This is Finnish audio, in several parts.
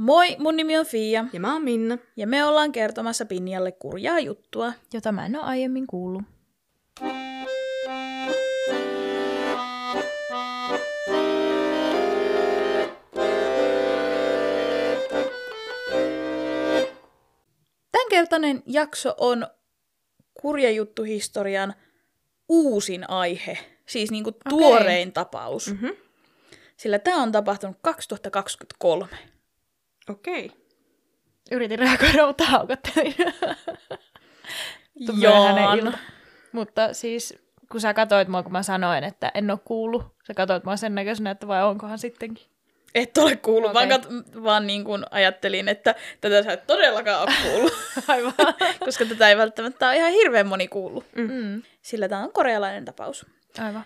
Moi, mun nimi on Fia Ja mä oon Minna. ja me ollaan kertomassa Pinjalle kurjaa juttua. jota mä en ole aiemmin kuullut. Tämänkertainen jakso on kurja juttu historian uusin aihe, siis niinku tuorein tapaus. Mhm. Sillä tämä on tapahtunut 2023. Okei. Okay. Yritin reagoida, mutta haukottelin. Jaan. ilta. Mutta siis, kun sä katsoit mua, kun mä sanoin, että en ole kuullut, sä katsoit mua sen näköisenä, että vai onkohan sittenkin. Et ole kuullut, okay. Vaan, kat- vaan niin kuin ajattelin, että tätä sä et todellakaan ole kuullut, Aivan. koska tätä ei välttämättä ole ihan hirveän moni kuullut. mm. Sillä tämä on korealainen tapaus. Aivan.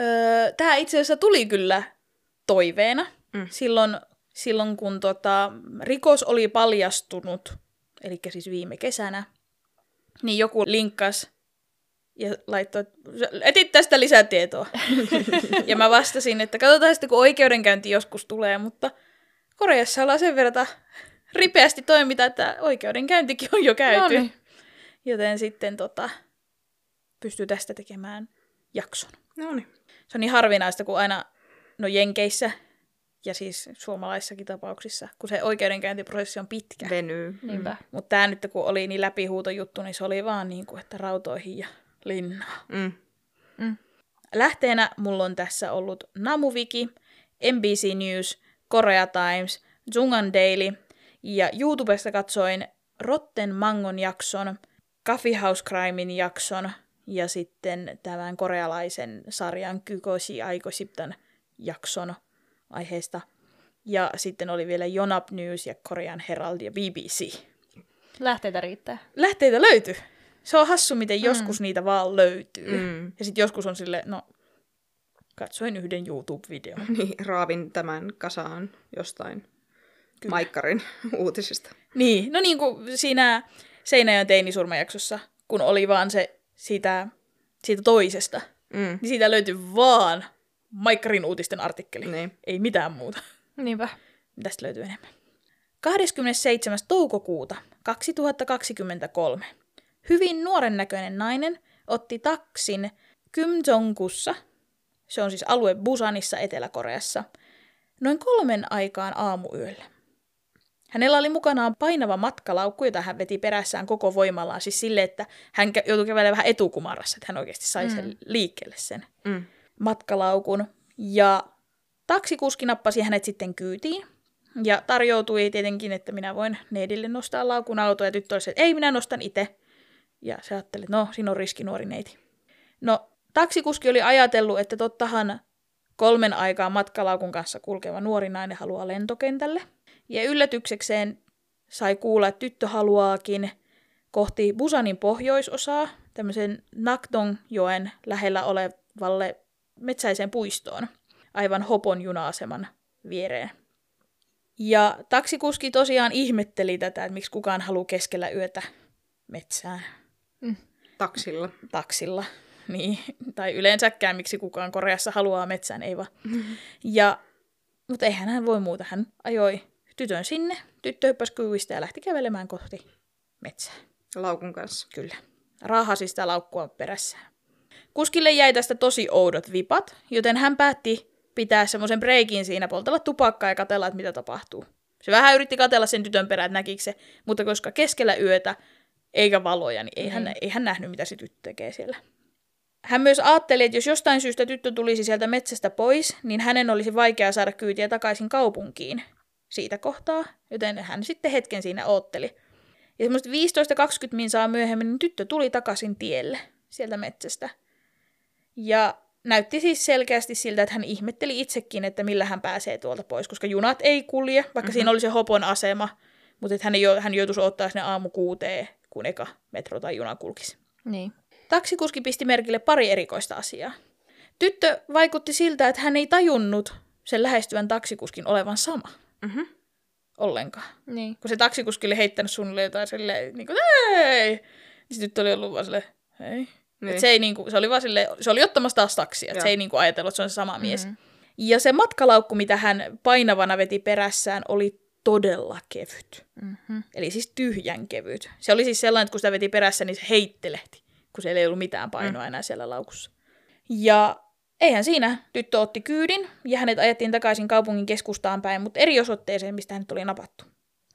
Öö, tämä itse asiassa tuli kyllä toiveena Mm. silloin, silloin, kun tota, rikos oli paljastunut, eli siis viime kesänä, niin joku linkkas ja laittoi, että etit tästä lisätietoa. ja mä vastasin, että katsotaan sitten, kun oikeudenkäynti joskus tulee, mutta Koreassa ollaan sen verran ripeästi toimita, että oikeudenkäyntikin on jo käyty. No niin. Joten sitten tota, pystyy tästä tekemään jakson. No niin. Se on niin harvinaista, kun aina, no Jenkeissä ja siis suomalaisissakin tapauksissa, kun se oikeudenkäyntiprosessi on pitkä. Venyy. Niinpä. Mutta tämä nyt, kun oli niin läpihuutojuttu, niin se oli vaan niin kuin, että rautoihin ja linnaa. Mm. Mm. Lähteenä mulla on tässä ollut Namuviki, NBC News, Korea Times, Zungan Daily ja YouTubesta katsoin Rotten Mangon jakson, Coffee House Crimein jakson ja sitten tämän korealaisen sarjan Kykoshi Aikosiptan jakson aiheesta. Ja sitten oli vielä Yonhap News ja Korean Herald ja BBC. Lähteitä riittää. Lähteitä löytyy. Se on hassu, miten joskus niitä vaan löytyy. Mm. Ja sitten joskus on sille, no, katsoin yhden YouTube-videon. Niin, raavin tämän kasaan jostain Kyllä. Maikkarin uutisista. Niin, no niin kuin siinä Seinäjön teinisurmajaksossa, kun oli vaan se siitä, siitä toisesta, Mm. niin siitä löytyi vaan Maikkarin uutisten artikkeli. Niin. Ei mitään muuta. Niinpä. Tästä löytyy enemmän. 27. toukokuuta 2023 hyvin nuoren näköinen nainen otti taksin Kymjongkussa, se on siis alue Busanissa Etelä-Koreassa, noin kolmen aikaan aamuyöllä. Hänellä oli mukanaan painava matkalaukku, jota hän veti perässään koko voimallaan, siis sille, että hän joutui kävelemään vähän etukumarassa, että hän oikeasti sai sen liikkeelle sen Mm. Matkalaukun. Ja taksikuski nappasi hänet sitten kyytiin. Ja tarjoutui tietenkin, että minä voin neidille nostaa laukun auto. Ja tyttö oli se, että ei, minä nostan itse. Ja se ajatteli, että no, siinä on riski nuori neiti. No, taksikuski oli ajatellut, että tottahan kolmen aikaa matkalaukun kanssa kulkeva nuori nainen haluaa lentokentälle. Ja yllätyksekseen sai kuulla, että tyttö haluaakin kohti Busanin pohjoisosaa, tämmöisen Nakdongjoen lähellä olevalle metsäiseen puistoon, aivan Hopon juna-aseman viereen. Ja taksikuski tosiaan ihmetteli tätä, että miksi kukaan haluaa keskellä yötä metsään Taksilla. taksilla. Niin, tai yleensäkään, miksi kukaan Koreassa haluaa metsään, ei vaan. Ja, mutta eihän hän voi muuta. Hän ajoi tytön sinne, tyttö hyppäsi kyydistä ja lähti kävelemään kohti metsää. Laukun kanssa. Kyllä. Raahasi sitä laukkua perässään. Kuskille jäi tästä tosi oudot vipat, joten hän päätti pitää semmoisen breikin siinä, poltella tupakkaa ja katella, että mitä tapahtuu. Se vähän yritti katella sen tytön perään, että näkikö se, mutta koska keskellä yötä eikä valoja, niin ei, hän, ei hän nähnyt, mitä se tyttö tekee siellä. Hän myös ajatteli, että jos jostain syystä tyttö tulisi sieltä metsästä pois, niin hänen olisi vaikea saada kyytiä takaisin kaupunkiin siitä kohtaa, joten hän sitten hetken siinä ootteli. Ja semmoista 15-20 minsaa myöhemmin niin tyttö tuli takaisin tielle sieltä metsästä. Ja näytti siis selkeästi siltä, että hän ihmetteli itsekin, että millä hän pääsee tuolta pois, koska junat ei kulje, vaikka mm-hmm. siinä oli se Hopon asema, mutta että hän, ei, jo- hän joutuisi ottaa sinne aamu kuuteen, kun eka metro tai juna kulkisi. Niin. Taksikuski pisti merkille pari erikoista asiaa. Tyttö vaikutti siltä, että hän ei tajunnut sen lähestyvän taksikuskin olevan sama. Mhm. Ollenkaan. Niin. Kun se taksikuski oli heittänyt suunnilleen jotain silleen, niin kuin, hei! Niin se tyttö oli ollut vaan silleen, hei. Niin. Et se, ei, niin kuin, se oli vaan silleen, se oli ottamassa taas taksia. Se ei niin kuin, ajatellut, että se on se sama mies. Mhm. Ja se matkalaukku, mitä hän painavana veti perässään, oli todella kevyt. Mm-hmm. Eli siis tyhjän kevyt. Se oli siis sellainen, että kun sitä veti perässä, niin se heittelehti, kun siellä ei ollut mitään painoa enää siellä laukussa. Ja eihän siinä. Tyttö otti kyydin ja hänet ajettiin takaisin kaupungin keskustaan päin, mutta eri osoitteeseen, mistä hänet oli napattu.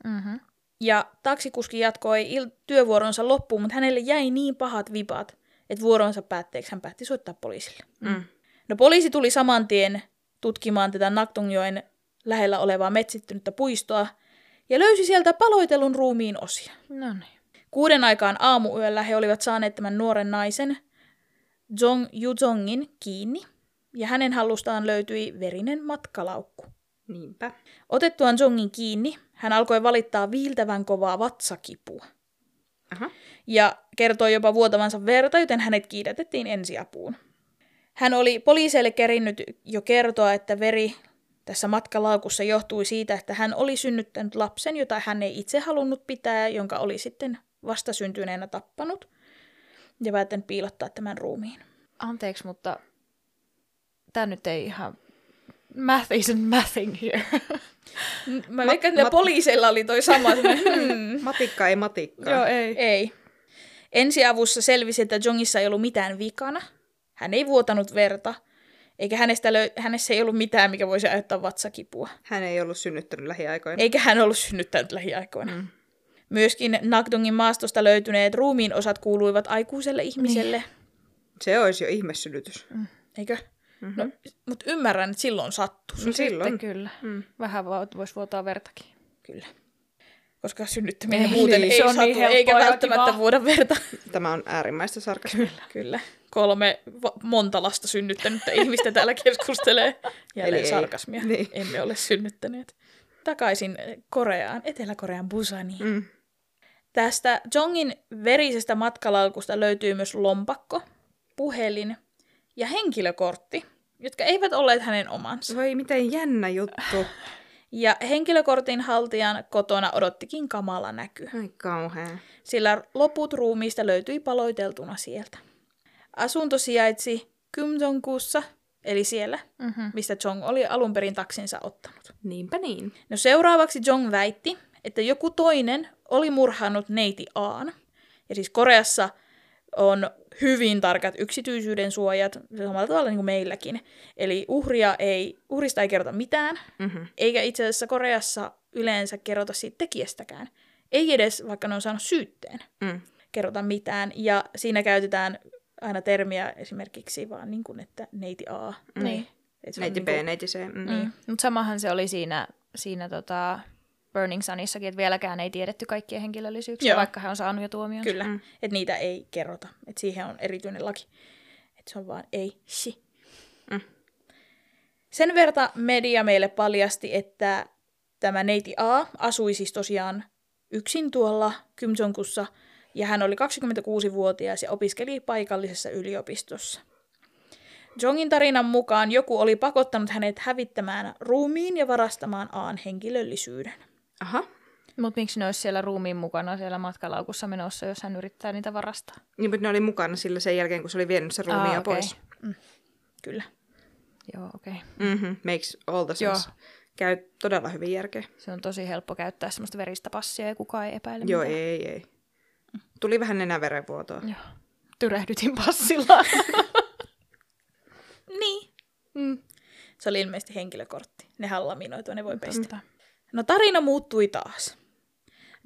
Mm-hmm. Ja taksikuski jatkoi il- työvuoronsa loppuun, mutta hänelle jäi niin pahat vipat, että vuoronsa päätteeksi hän päätti soittaa poliisille. Mm. No poliisi tuli saman tien tutkimaan tätä Naktungjoen lähellä olevaa metsittynyttä puistoa ja löysi sieltä paloitellun ruumiin osia. No niin. Kuuden aikaan aamuyöllä he olivat saaneet tämän nuoren naisen, Jong Yuzongin, kiinni, ja hänen hallustaan löytyi verinen matkalaukku. Niinpä. Otettuaan Jongin kiinni, hän alkoi valittaa viiltävän kovaa vatsakipua. Aha. Ja kertoi jopa vuotavansa verta, joten hänet kiidätettiin ensiapuun. Hän oli poliiseille kerinnyt jo kertoa, että veri tässä matkalaukussa johtui siitä, että hän oli synnyttänyt lapsen, jota hän ei itse halunnut pitää, jonka oli sitten vastasyntyneenä tappanut ja päättänyt piilottaa tämän ruumiin. Anteeksi, mutta tämä nyt ei ihan... Math isn't mathing here. Mä veikkaan, että mat- poliiseilla oli toi sama. hmm. Matikka ei matikkaa. Joo, ei. Ei. Ensiavussa selvisi, että Jongissa ei ollut mitään vikana. Hän ei vuotanut verta, eikä hänestä löy- hänessä ei ollut mitään, mikä voisi aiheuttaa vatsakipua. Hän ei ollut synnyttänyt lähiaikoina. Eikä hän ollut synnyttänyt lähiaikoina. Mm. Myöskin Nagdongin maastosta löytyneet ruumiin osat kuuluivat aikuiselle ihmiselle. Niin. Se olisi jo ihmesynnytys. Eikö? Mm-hmm. No, mutta ymmärrän, että silloin sattuu. No silloin. Sitten kyllä. Mm. Vähän voisi vuotaa vertakin. Kyllä. Koska synnyttäminen Ei, muuten niin, ei se on satu, niin helppoa eikä välttämättä kivaa. vuoda verta. Tämä on äärimmäistä sarkasmia. Kyllä. Kolme va- monta lasta synnyttänyttä ihmistä täällä keskustelee. Jälleen Eli ei. sarkasmia. Niin. Emme ole synnyttäneet. Takaisin Koreaan, Etelä-Korean Busaniin. Mm. Tästä Jongin verisestä matkalaukusta löytyy myös lompakko, puhelin ja henkilökortti, jotka eivät olleet hänen omansa. Voi miten jännä juttu. Ja henkilökortin haltijan kotona odottikin kamala näky, Ai kauhea. sillä loput ruumiista löytyi paloiteltuna sieltä. Asunto sijaitsi Kymjongkussa, eli siellä, Mm-hmm. mistä Jong oli alun perin taksinsa ottanut. Niinpä niin. No seuraavaksi Jong väitti, että joku toinen oli murhannut neiti Aan. Ja siis Koreassa on hyvin tarkat yksityisyyden suojat, samalla tavalla niin kuin meilläkin. Eli uhria ei, uhrista ei kerrota mitään, Mm-hmm. eikä itse asiassa Koreassa yleensä kerrota siitä tekijästäkään. Ei edes, vaikka ne on saanut syytteen, Mm. kerrota mitään. Ja siinä käytetään aina termiä esimerkiksi vaan niin kuin, että neiti A. Niin. Se on Neiti B, niin kuin- neiti C. Mm. Mm. Mutta samahan se oli siinä, siinä tota Burning Sunissakin, että vieläkään ei tiedetty kaikkien henkilöllisyyksiä, Joo. vaikka hän on saanut jo tuomion. Kyllä, Mm. että niitä ei kerrota. Että siihen on erityinen laki. Että se on vaan ei, si. Mm. Sen verta media meille paljasti, että tämä neiti A asui siis tosiaan yksin tuolla Kymjonkussa, ja hän oli 26-vuotias ja opiskeli paikallisessa yliopistossa. Jongin tarinan mukaan joku oli pakottanut hänet hävittämään ruumiin ja varastamaan Aan henkilöllisyyden. Aha. Mutta miksi ne olisi siellä ruumiin mukana siellä matkalaukussa menossa, jos hän yrittää niitä varastaa? Niin, mutta ne oli mukana sillä sen jälkeen, kun se oli vienyt sen ruumiin jo okei. pois. Kyllä. Joo, okei. Okay. Mm-hmm. Makes all the sense. Käy todella hyvin järkeä. Se on tosi helppo käyttää semmoista veristä passia ja kukaan ei epäile Joo, mitään. ei, ei. Tuli vähän nenäverenvuotoa. Joo. Tyrehdytin passilla. Niin. mm. Se oli ilmeisesti henkilökortti. Nehän on laminoitua, ne voi pestä. Pistä. No tarina muuttui taas.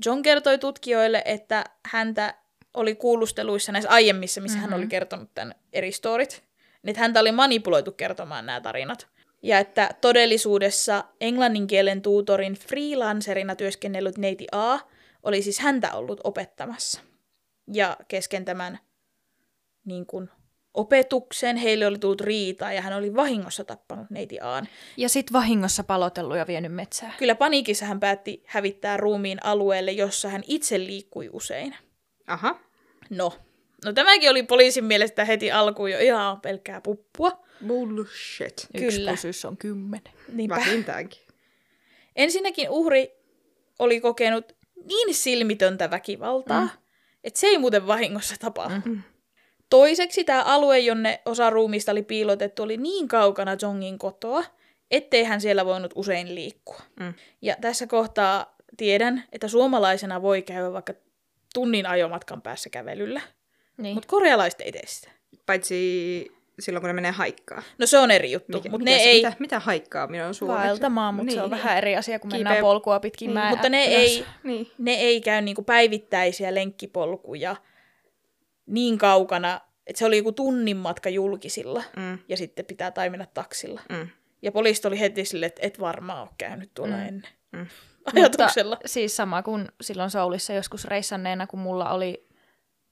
John kertoi tutkijoille, että häntä oli kuulusteluissa näissä aiemmissa, missä mm-hmm. hän oli kertonut tämän eri storit. Niin, että häntä oli manipuloitu kertomaan nämä tarinat. Ja että todellisuudessa englannin kielen tuutorin freelancerina työskennellyt neiti A oli siis häntä ollut opettamassa. Ja kesken tämän niin kuin, opetuksen heille oli tullut riitaa ja hän oli vahingossa tappanut neiti Aan. Ja sit vahingossa palotellut ja vienyt metsään. Kyllä paniikissa hän päätti hävittää ruumiin alueelle, jossa hän itse liikkui usein. Aha. No, no tämäkin oli poliisin mielestä heti alkuun jo ihan pelkkää puppua. Bullshit. Yksi Kyllä. yksi on kymmenen. Niinpä. Vähintäänkin. Ensinnäkin uhri oli kokenut niin silmitöntä väkivaltaa, mm. että se ei muuten vahingossa tapahdu. Mm. Toiseksi tämä alue, jonne osa ruumista oli piilotettu, oli niin kaukana Jongin kotoa, ettei hän siellä voinut usein liikkua. Mm. Ja tässä kohtaa tiedän, että suomalaisena voi käydä vaikka tunnin ajomatkan päässä kävelyllä, Niin. mutta korealaiset ei tee sitä. Paitsi silloin, kun ne menee haikkaa. No se on eri juttu, Mikä, mutta ne ei, Mitä, mitä haikkaa minä on suomeksi? Vaeltamaan, mutta se on Niin. vähän eri asia, kun mennään Kiipeä- polkua pitkin Niin, mäen mutta ne ylös. ei, Niin. ne ei käy niinku päivittäisiä lenkkipolkuja niin kaukana, että se oli joku tunnin matka julkisilla Mm, ja sitten pitää tai mennä taksilla. mm, Ja poliisit oli heti silleen, että et varmaan ole käynyt tuolla Mm. ennen. mm. Ajatuksella. Mutta siis sama kuin silloin Soulissa joskus reissanneena, kun mulla oli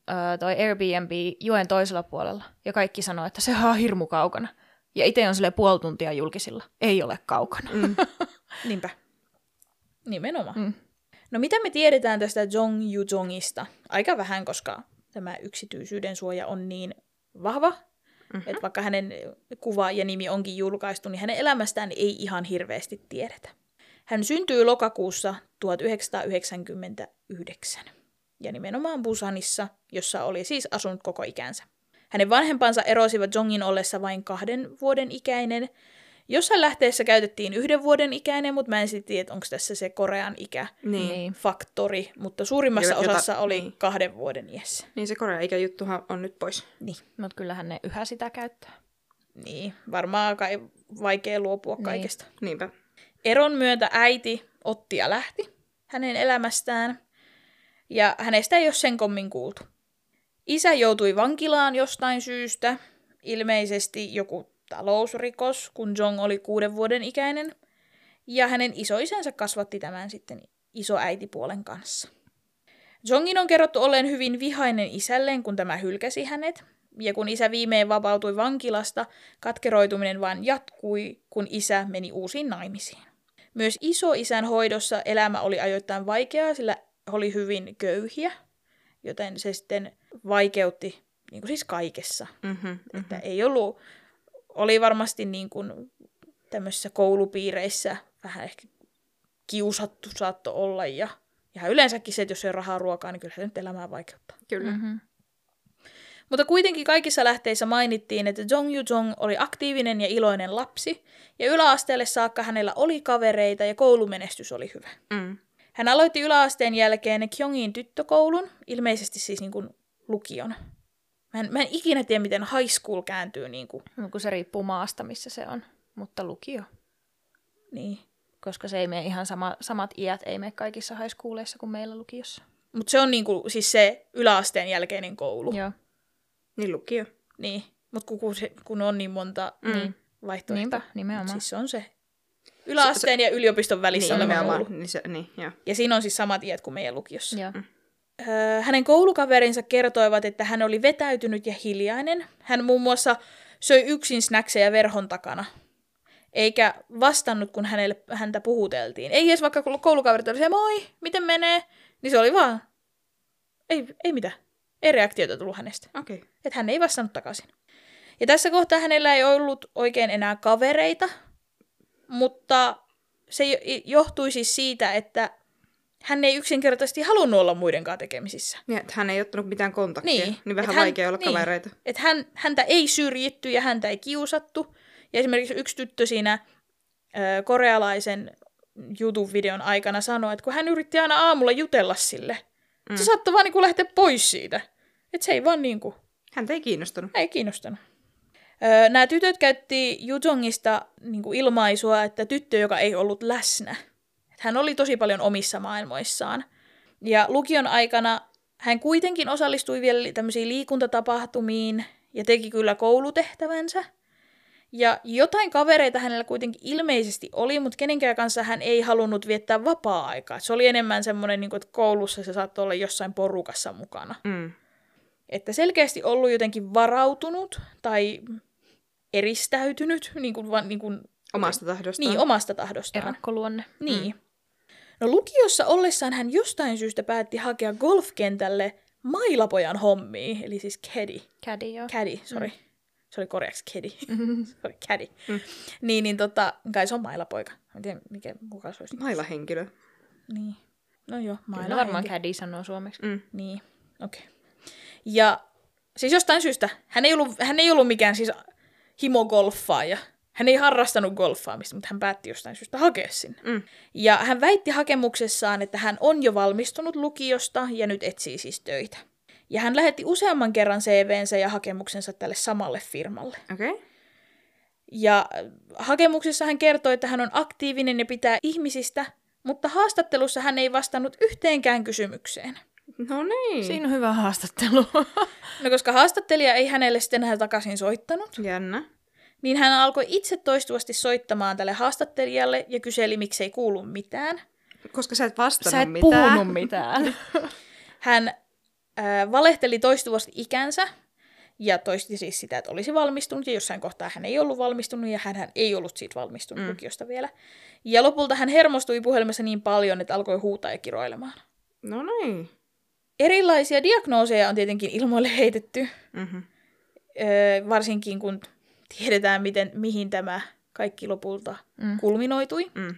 ö, toi Airbnb joen toisella puolella. Ja kaikki sanoi, että se on hirmu kaukana. Ja itse on sille puoli tuntia julkisilla. Ei ole kaukana. Mm. Niinpä. Nimenomaan. Mm. No mitä me tiedetään tästä Jong Yu-jongista? Aika vähän, koska tämä yksityisyyden suoja on niin vahva, mm-hmm. että vaikka hänen kuva ja nimi onkin julkaistu, niin hänen elämästään ei ihan hirveästi tiedetä. Hän syntyi lokakuussa 1999 ja nimenomaan Busanissa, jossa oli siis asunut koko ikänsä. Hänen vanhempansa erosivat Jongin ollessa vain kahden vuoden ikäinen. Jossain lähteessä käytettiin yhden vuoden ikäinen, mutta mä en sitten tiedä, onko tässä se Korean ikä Niin. Niin. faktori, mutta suurimmassa Jota- osassa oli niin. kahden vuoden iässä. niin se Korea ikäjuttuhan on nyt pois. Niin. Mutta kyllähän ne yhä sitä käyttää. niin, varmaan kai vaikea luopua Niin. kaikesta. Niinpä. Eron myötä äiti otti ja lähti hänen elämästään, ja hänestä ei ole sen kommin kuultu. Isä joutui vankilaan jostain syystä, ilmeisesti joku talousrikos, kun Jong oli kuuden vuoden ikäinen, ja hänen isoisänsä kasvatti tämän sitten isoäitipuolen kanssa. Jongin on kerrottu olleen hyvin vihainen isälleen, kun tämä hylkäsi hänet, ja kun isä viimein vapautui vankilasta, katkeroituminen vain jatkui, kun isä meni uusiin naimisiin. Myös isoisän hoidossa elämä oli ajoittain vaikeaa, sillä oli hyvin köyhiä, joten se sitten vaikeutti niin kuin siis kaikessa. Mm-hmm. Että ei ollut, oli varmasti niin kuin tämmöisissä koulupiireissä vähän ehkä kiusattu saatto olla ja ja yleensäkin se, että jos ei ole rahaa ruokaa, niin kyllä se nyt elämää vaikeuttaa. Kyllä. Mm-hmm. Mm-hmm. Mutta kuitenkin kaikissa lähteissä mainittiin, että Jong Yu Jong oli aktiivinen ja iloinen lapsi, ja yläasteelle saakka hänellä oli kavereita ja koulumenestys oli hyvä. Mm. Hän aloitti yläasteen jälkeen Kyongin tyttökoulun, ilmeisesti siis niin kuin lukion. Mä en, mä en ikinä tiedä, miten high school kääntyy niin kuin, No, kun se riippuu maasta, missä se on. Mutta lukio. niin. Koska se ei mene ihan sama, samat iät, ei mene kaikissa high schooleissa kuin meillä lukiossa. Mutta se on niin kuin, siis se yläasteen jälkeinen koulu. Joo. Niin lukio. Niin. Mutta kun, kun, se- kun on niin monta Mm. vaihtoehtoa. Niinpä, nimenomaan. Siis se on se yläasteen ja yliopiston välissä Niin, oleva koulu. Niin, se, niin, joo. Ja siinä on siis samat iät kuin meidän lukiossa. Joo. Öö, hänen koulukaverinsa kertoivat, että hän oli vetäytynyt ja hiljainen. Hän muun muassa söi yksin snackseja verhon takana. Eikä vastannut, kun hänelle, häntä puhuteltiin. Ei edes vaikka koulukaverit oli se, moi, miten menee? Niin se oli vaan, ei, ei mitään. Ei reaktiota tullut hänestä. Okay. Että hän ei vastannut takaisin. Ja tässä kohtaa hänellä ei ollut oikein enää kavereita, mutta se jo- johtui siis siitä, että hän ei yksinkertaisesti halunnut olla muiden kanssa tekemisissä. Niin, että hän ei ottanut mitään kontaktia. Niin. Niin, vähän Et hän- vaikea olla niin. kavereita. Että hän, häntä ei syrjitty ja häntä ei kiusattu. Ja esimerkiksi yksi tyttö siinä ö, korealaisen YouTube-videon aikana sanoi, että kun hän yritti aina aamulla jutella sille, mm. se saattoi vaan niin lähteä pois siitä. Että se ei vaan niin kuin, Häntä ei kiinnostanut. ei kiinnostanut. Öö, nämä tytöt käytti Jujongista niin ilmaisua, että tyttö, joka ei ollut läsnä. Hän oli tosi paljon omissa maailmoissaan. Ja lukion aikana hän kuitenkin osallistui vielä tämmöisiin liikuntatapahtumiin ja teki kyllä koulutehtävänsä. Ja jotain kavereita hänellä kuitenkin ilmeisesti oli, mutta kenenkään kanssa hän ei halunnut viettää vapaa-aikaa. Se oli enemmän semmoinen, niin kuin, että koulussa se saattoi olla jossain porukassa mukana. Mm. Että selkeästi ollut jotenkin varautunut tai eristäytynyt niin kuin, niin, kuin, Omasta tahdostaan. niin, omasta tahdostaan. Erakkoluonne. Niin. No lukiossa ollessaan hän jostain syystä päätti hakea golfkentälle mailapojan hommiin, eli siis caddy. Caddy, joo. Caddy, sorry. Se oli koreaksi caddy. Mm-hmm. se oli caddy. Niin, niin tota, kai se on mailapoika. Mä en tiedä, mikä mukaan se olisi. Mailahenkilö. Niin. No joo, Kyllä maila. varmaan caddy sanoo suomeksi. Mm. Niin, okei. Okay. Ja siis jostain syystä, hän ei ollut, hän ei ollut mikään siis himogolfaaja. Hän ei harrastanut golfaamista, mutta hän päätti jostain syystä hakea sinne. Mm. Ja hän väitti hakemuksessaan, että hän on jo valmistunut lukiosta ja nyt etsii siis töitä. Ja hän lähetti useamman kerran CVnsä ja hakemuksensa tälle samalle firmalle. Okei. Okay. Ja äh, hakemuksessa hän kertoi, että hän on aktiivinen ja pitää ihmisistä, mutta haastattelussa hän ei vastannut yhteenkään kysymykseen. No niin. Siinä on hyvä haastattelu. No koska haastattelija ei hänelle sitten enää takaisin soittanut, Jännä. Niin hän alkoi itse toistuvasti soittamaan tälle haastattelijalle ja kyseli, miksei kuulu mitään. Koska sä et vastannut Sä et mitään. puhunut mitään. Hän äh, valehteli toistuvasti ikänsä ja toisti siis sitä, että olisi valmistunut ja jossain kohtaa hän ei ollut valmistunut ja hän ei ollut siitä valmistunut mm. lukiosta vielä. Ja lopulta hän hermostui puhelimessa niin paljon, että alkoi huutaa ja kiroilemaan. No niin. Erilaisia diagnooseja on tietenkin ilmoille heitetty, Mm-hmm. öö, varsinkin kun tiedetään, miten, mihin tämä kaikki lopulta mm. kulminoitui. Mm.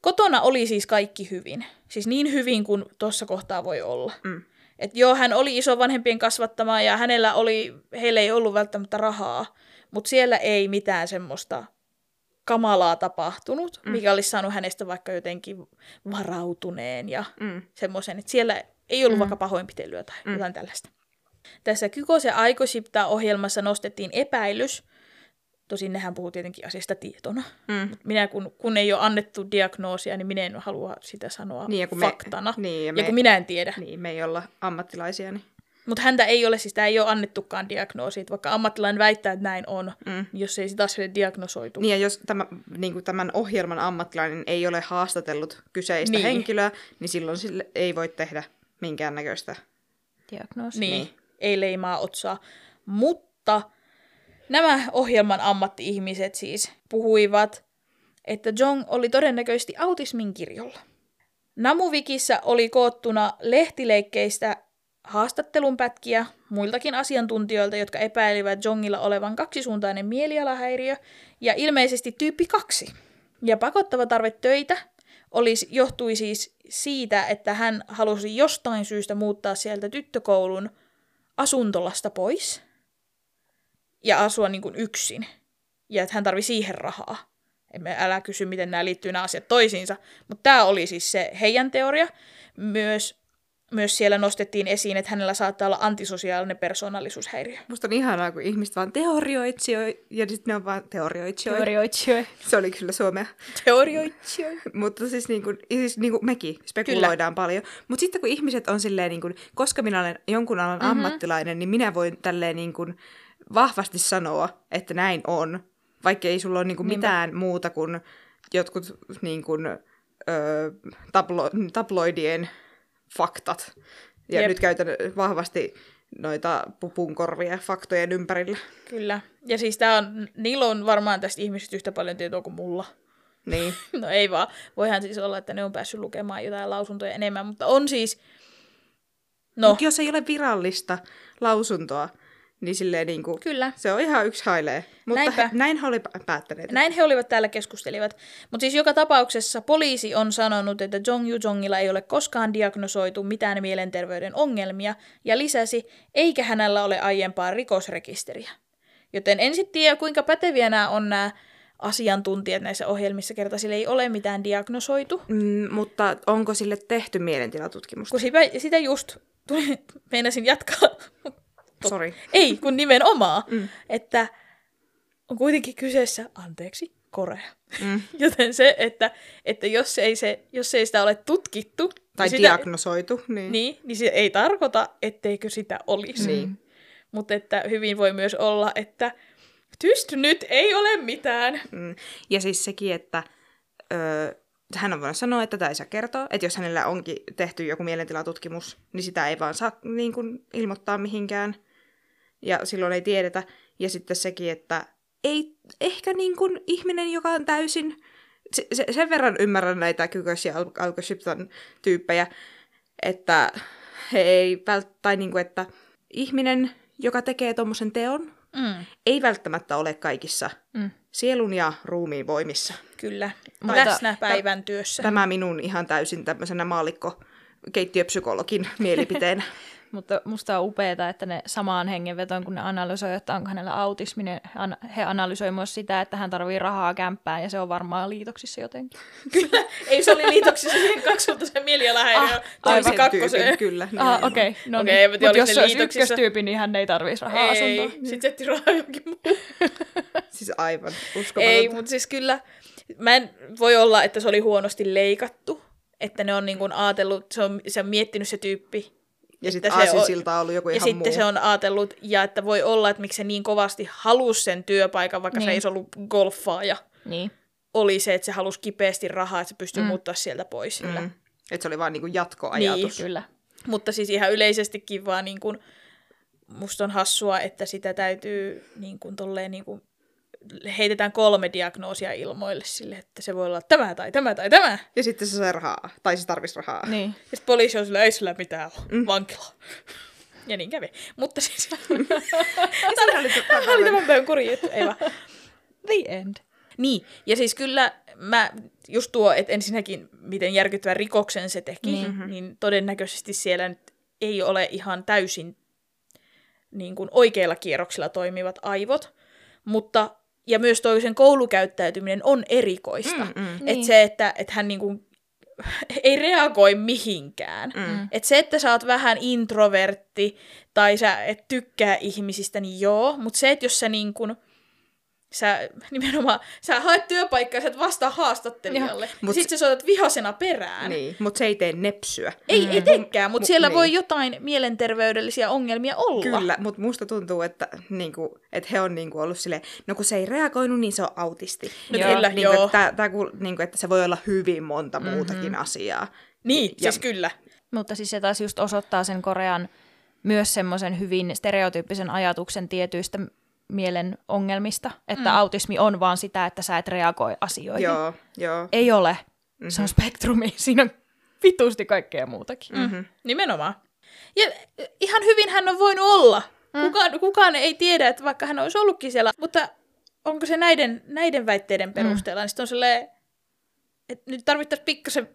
Kotona oli siis kaikki hyvin. Siis niin hyvin kuin tuossa kohtaa voi olla. Mm. Et joo, hän oli iso vanhempien kasvattama ja hänellä oli, heillä ei ollut välttämättä rahaa, mutta siellä ei mitään semmoista kamalaa tapahtunut, mm. mikä olisi saanut hänestä vaikka jotenkin varautuneen ja Mm. semmoisen, että siellä ei ollut mm. vaikka pahoinpitelyä tai mm. jotain tällaista. Tässä Kykos- ja Aikosipta-ohjelmassa nostettiin epäilys, tosin nehän puhuu tietenkin asiasta tietona. Mm. Mut Minä, kun, kun ei ole annettu diagnoosia, niin minä en halua sitä sanoa Niin, ja kun me- faktana. niin, ja ja me- kun minä en tiedä. Niin, me ei olla ammattilaisia, niin... Mutta häntä ei ole, siis tämä ei ole annettukaan diagnoosi, vaikka ammattilainen väittää, että näin on, Mm. jos ei sitä asialle diagnosoitu. Niin ja jos tämä, niin kuin tämän ohjelman ammattilainen ei ole haastatellut kyseistä Niin. henkilöä, niin silloin sille ei voi tehdä minkäännäköistä. Diagnoosi. Niin, Niin. ei leimaa otsaa. Mutta nämä ohjelman ammatti-ihmiset siis puhuivat, että Jong oli todennäköisesti autismin kirjolla. Namuvikissa oli koottuna lehtileikkeistä haastattelunpätkiä muiltakin asiantuntijoilta, jotka epäilivät Jongilla olevan kaksisuuntainen mielialahäiriö ja ilmeisesti tyyppi kaksi. Ja pakottava tarve töitä olisi, johtui siis siitä, että hän halusi jostain syystä muuttaa sieltä tyttökoulun asuntolasta pois ja asua niin kuin yksin. Ja että hän tarvi siihen rahaa. Emme älä kysy, miten nämä liittyy nämä asiat toisiinsa. Mutta tämä oli siis se heidän teoria. Myös, myös siellä nostettiin esiin, että hänellä saattaa olla antisosiaalinen persoonallisuushäiriö. Musta on ihanaa, kun ihmiset vaan teorioitsioi, ja sitten ne on vaan teorioitsioi. Teorioitsioi. Se oli kyllä suomea. Teorioitsio. Mutta siis, niin kuin, siis niin kuin mekin spekuloidaan kyllä. paljon. Mutta sitten kun ihmiset on silleen, niin kuin, koska minä olen jonkun alan mm-hmm. ammattilainen, niin minä voin tälleen niin kuin, vahvasti sanoa, että näin on. Vaikka ei sulla ole niin kuin, mitään muuta kuin jotkut niin kuin, ö, tablo, tabloidien faktat. Ja Jep. Nyt käytän vahvasti noita pupunkorvia faktojen ympärillä. Kyllä. Ja siis tää on, niillä on varmaan tästä ihmisistä yhtä paljon tietoa kuin mulla. Niin. No ei vaan. Voihan siis olla, että ne on päässyt lukemaan jotain lausuntoja enemmän, mutta on siis... No, Mutta jos ei ole virallista lausuntoa, niin silleen niin kuin, kyllä. se on ihan yksi hailee. Mutta Näinpä. he, näin he oli pä- päättäneet. Näin he olivat täällä keskustelivat. Mutta siis joka tapauksessa poliisi on sanonut, että Jong Jongilla ei ole koskaan diagnosoitu mitään mielenterveyden ongelmia, ja lisäsi, eikä hänellä ole aiempaa rikosrekisteriä. Joten en sitten tiedä, kuinka päteviä nämä on nämä asiantuntijat näissä ohjelmissa, kerta sillä ei ole mitään diagnosoitu. Mm, mutta onko sille tehty mielentilatutkimusta? Kun sitä, sitä just tuli, meinasin jatkaa. Sori. Ei, kun nimenomaan. Mm. Että on kuitenkin kyseessä, anteeksi, Korea. Mm. Joten se, että, että jos, ei se, jos ei sitä ole tutkittu, Tai niin, sitä, diagnosoitu. Niin. niin, niin se ei tarkoita, etteikö sitä olisi. Niin. Mutta että hyvin voi myös olla, että tyst nyt ei ole mitään. Mm. Ja siis sekin, että öö, hän on voinut sanoa, että tätä ei saa kertoa. Että jos hänellä onkin tehty joku mielentilatutkimus, niin sitä ei vaan saa niin kuin, ilmoittaa mihinkään. Ja silloin ei tiedetä. Ja sitten sekin, että ei ehkä niin kuin ihminen, joka on täysin... Se, se, sen verran ymmärrän näitä Al- Alkoshiptan tyyppejä, että he ei vält- tai niin kuin, että ihminen, joka tekee tuommoisen teon, Mm, ei välttämättä ole kaikissa Mm. sielun ja ruumiin voimissa. kyllä. Mutta- Läsnä päivän työssä. Tämä minun ihan täysin tämmöisenä maalikko keittiöpsykologin mielipiteenä. Mutta musta on upeaa, että ne samaan hengenvetoon, kun ne analysoi, että onko hänellä autismi, ne an- he analysoi myös sitä, että hän tarvii rahaa kämppään ja se on varmaan liitoksissa jotenkin. Kyllä, ei se oli liitoksissa siihen kaksisultaisen mielialahäiriö Ah, Toisen kakkoseen. tyypin, kyllä. Ah, okei. Okay, no Okei, niin. Mutta jos se olisi ykköstyyppi, niin hän ei tarvitsisi rahaa Ei, asuntoon. sitten setti rahaa johonkin muuhun. Siis aivan Ei, uskomatonta. mutta siis kyllä, mä en, voi olla, että se oli huonosti leikattu. Että ne on niin kuin ajatellut, se on, se on miettinyt se tyyppi. Ja sitten että se on- Aasinsilta on ollut joku Ja ihan sitten muu. se on ajatellut, ja että voi olla, että miksi se niin kovasti halusi sen työpaikan, vaikka niin. se Niin. ei ollut golfaaja, Niin. oli se, että se halusi kipeästi rahaa, että se pystyy mm. muuttaa sieltä pois sillä. Mm. Että se oli vaan niinku jatkoajatus. Niin, Kyllä. Mutta siis ihan yleisestikin vaan niin kuin, musta on hassua, että sitä täytyy niin kuin, tolleen, niin kuin, heitetään kolme diagnoosia ilmoille sille, että se voi olla tämä tai tämä tai tämä. Ja sitten se sai rahaa. Tai siis tarvisi rahaa. Niin. Ja sitten poliisi on sillä, ei sillä mitään ole, mm. vankila. Ja niin kävi. Mutta siis, Tämä oli tämä oli tämän päivän kurjin juttu, ei vaan. The end. Niin, ja siis kyllä mä, just tuo, että ensinnäkin miten järkyttävän rikoksen se teki, niin, niin todennäköisesti siellä nyt ei ole ihan täysin niin kuin oikeilla kierroksilla toimivat aivot, mutta ja myös toisen koulukäyttäytyminen on erikoista. Mm, mm. Niin. Että se, että, että hän niin kuin ei reagoi mihinkään. Mm. Et se, että sä oot vähän introvertti tai sä et tykkää ihmisistä, niin joo, mutta se, että jos sä niin kun, sä nimenomaan, sä haet työpaikkaa, sä et vastaa haastattelijalle, Mut- mut, sit sä soitat vihasena perään. Niin, mutta se ei tee nepsyä. Ei mm. etenkään, mutta Mu- siellä niin. voi jotain mielenterveydellisiä ongelmia olla. Kyllä, mutta musta tuntuu, että, niinku, että he on niinku ollut silleen, no kun se ei reagoinut, niin se on autisti. No Et kyllä, niinku, joo. Että, tää, tää, niinku, että se voi olla hyvin monta muutakin asiaa. Niin, Ja- siis kyllä. Mutta siis se taas just osoittaa sen Korean myös semmoisen hyvin stereotyyppisen ajatuksen tietyistä mielen ongelmista, että mm. autismi on vaan sitä, että sä et reagoi asioihin. Joo, joo. Ei ole. Mm-hmm. Se on spektrumi. Siinä on vitusti kaikkea muutakin. Mm. Mm. Nimenomaan. Ja ihan hyvin hän on voinut olla. Mm. Kukaan, kukaan ei tiedä, että vaikka hän olisi ollutkin siellä. Mutta onko se näiden, näiden väitteiden perusteella, mm. niin sitten on silleen, että nyt tarvittaisiin pikkasen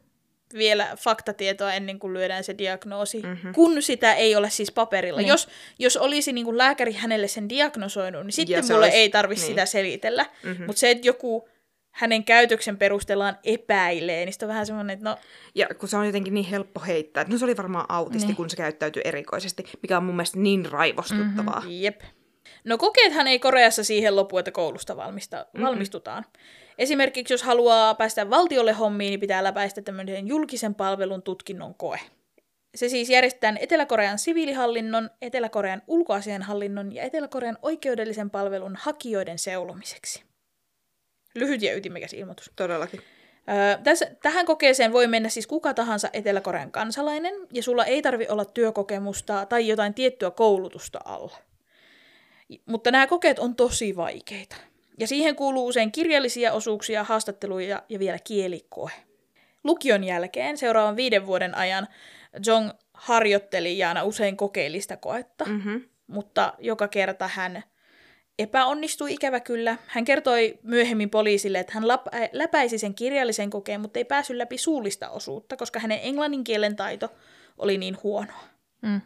vielä faktatietoa ennen kuin lyödään se diagnoosi, mm-hmm. kun sitä ei ole siis paperilla. Niin. Jos, jos olisi niin kuin lääkäri hänelle sen diagnosoinut, niin sitten mulle olisi- ei tarvitse niin. sitä selitellä. Mm-hmm. Mutta se, että joku hänen käytöksen perusteellaan epäilee, niin sitten on vähän semmoinen, että no Ja kun se on jotenkin niin helppo heittää, että no se oli varmaan autisti, Niin. kun se käyttäytyy erikoisesti, mikä on mun mielestä niin raivostuttavaa. Mm-hmm. Jep. No kokeethan ei Koreassa siihen lopu, että koulusta valmista, mm-hmm. valmistutaan. Esimerkiksi jos haluaa päästä valtiolle hommiin, niin pitää läpäistä tämmöisen julkisen palvelun tutkinnon koe. Se siis järjestetään Etelä-Korean siviilihallinnon, Etelä-Korean ulkoasianhallinnon ja Etelä-Korean oikeudellisen palvelun hakijoiden seulomiseksi. Lyhyt ja ytimekäs ilmoitus. Todellakin. Öö, tässä, tähän kokeeseen voi mennä siis kuka tahansa Etelä-Korean kansalainen, ja sulla ei tarvi olla työkokemusta tai jotain tiettyä koulutusta alla. Mutta nämä kokeet on tosi vaikeita. Ja siihen kuuluu usein kirjallisia osuuksia, haastatteluja ja vielä kielikoe. Lukion jälkeen seuraavan viiden vuoden ajan Jong harjoitteli ja aina usein kokeellista koetta, Mm-hmm. mutta joka kerta hän epäonnistui ikävä kyllä. Hän kertoi myöhemmin poliisille, että hän läpä- läpäisi sen kirjallisen kokeen, mutta ei päässyt läpi suullista osuutta, koska hänen englannin kielen taito oli niin huonoa. Mm.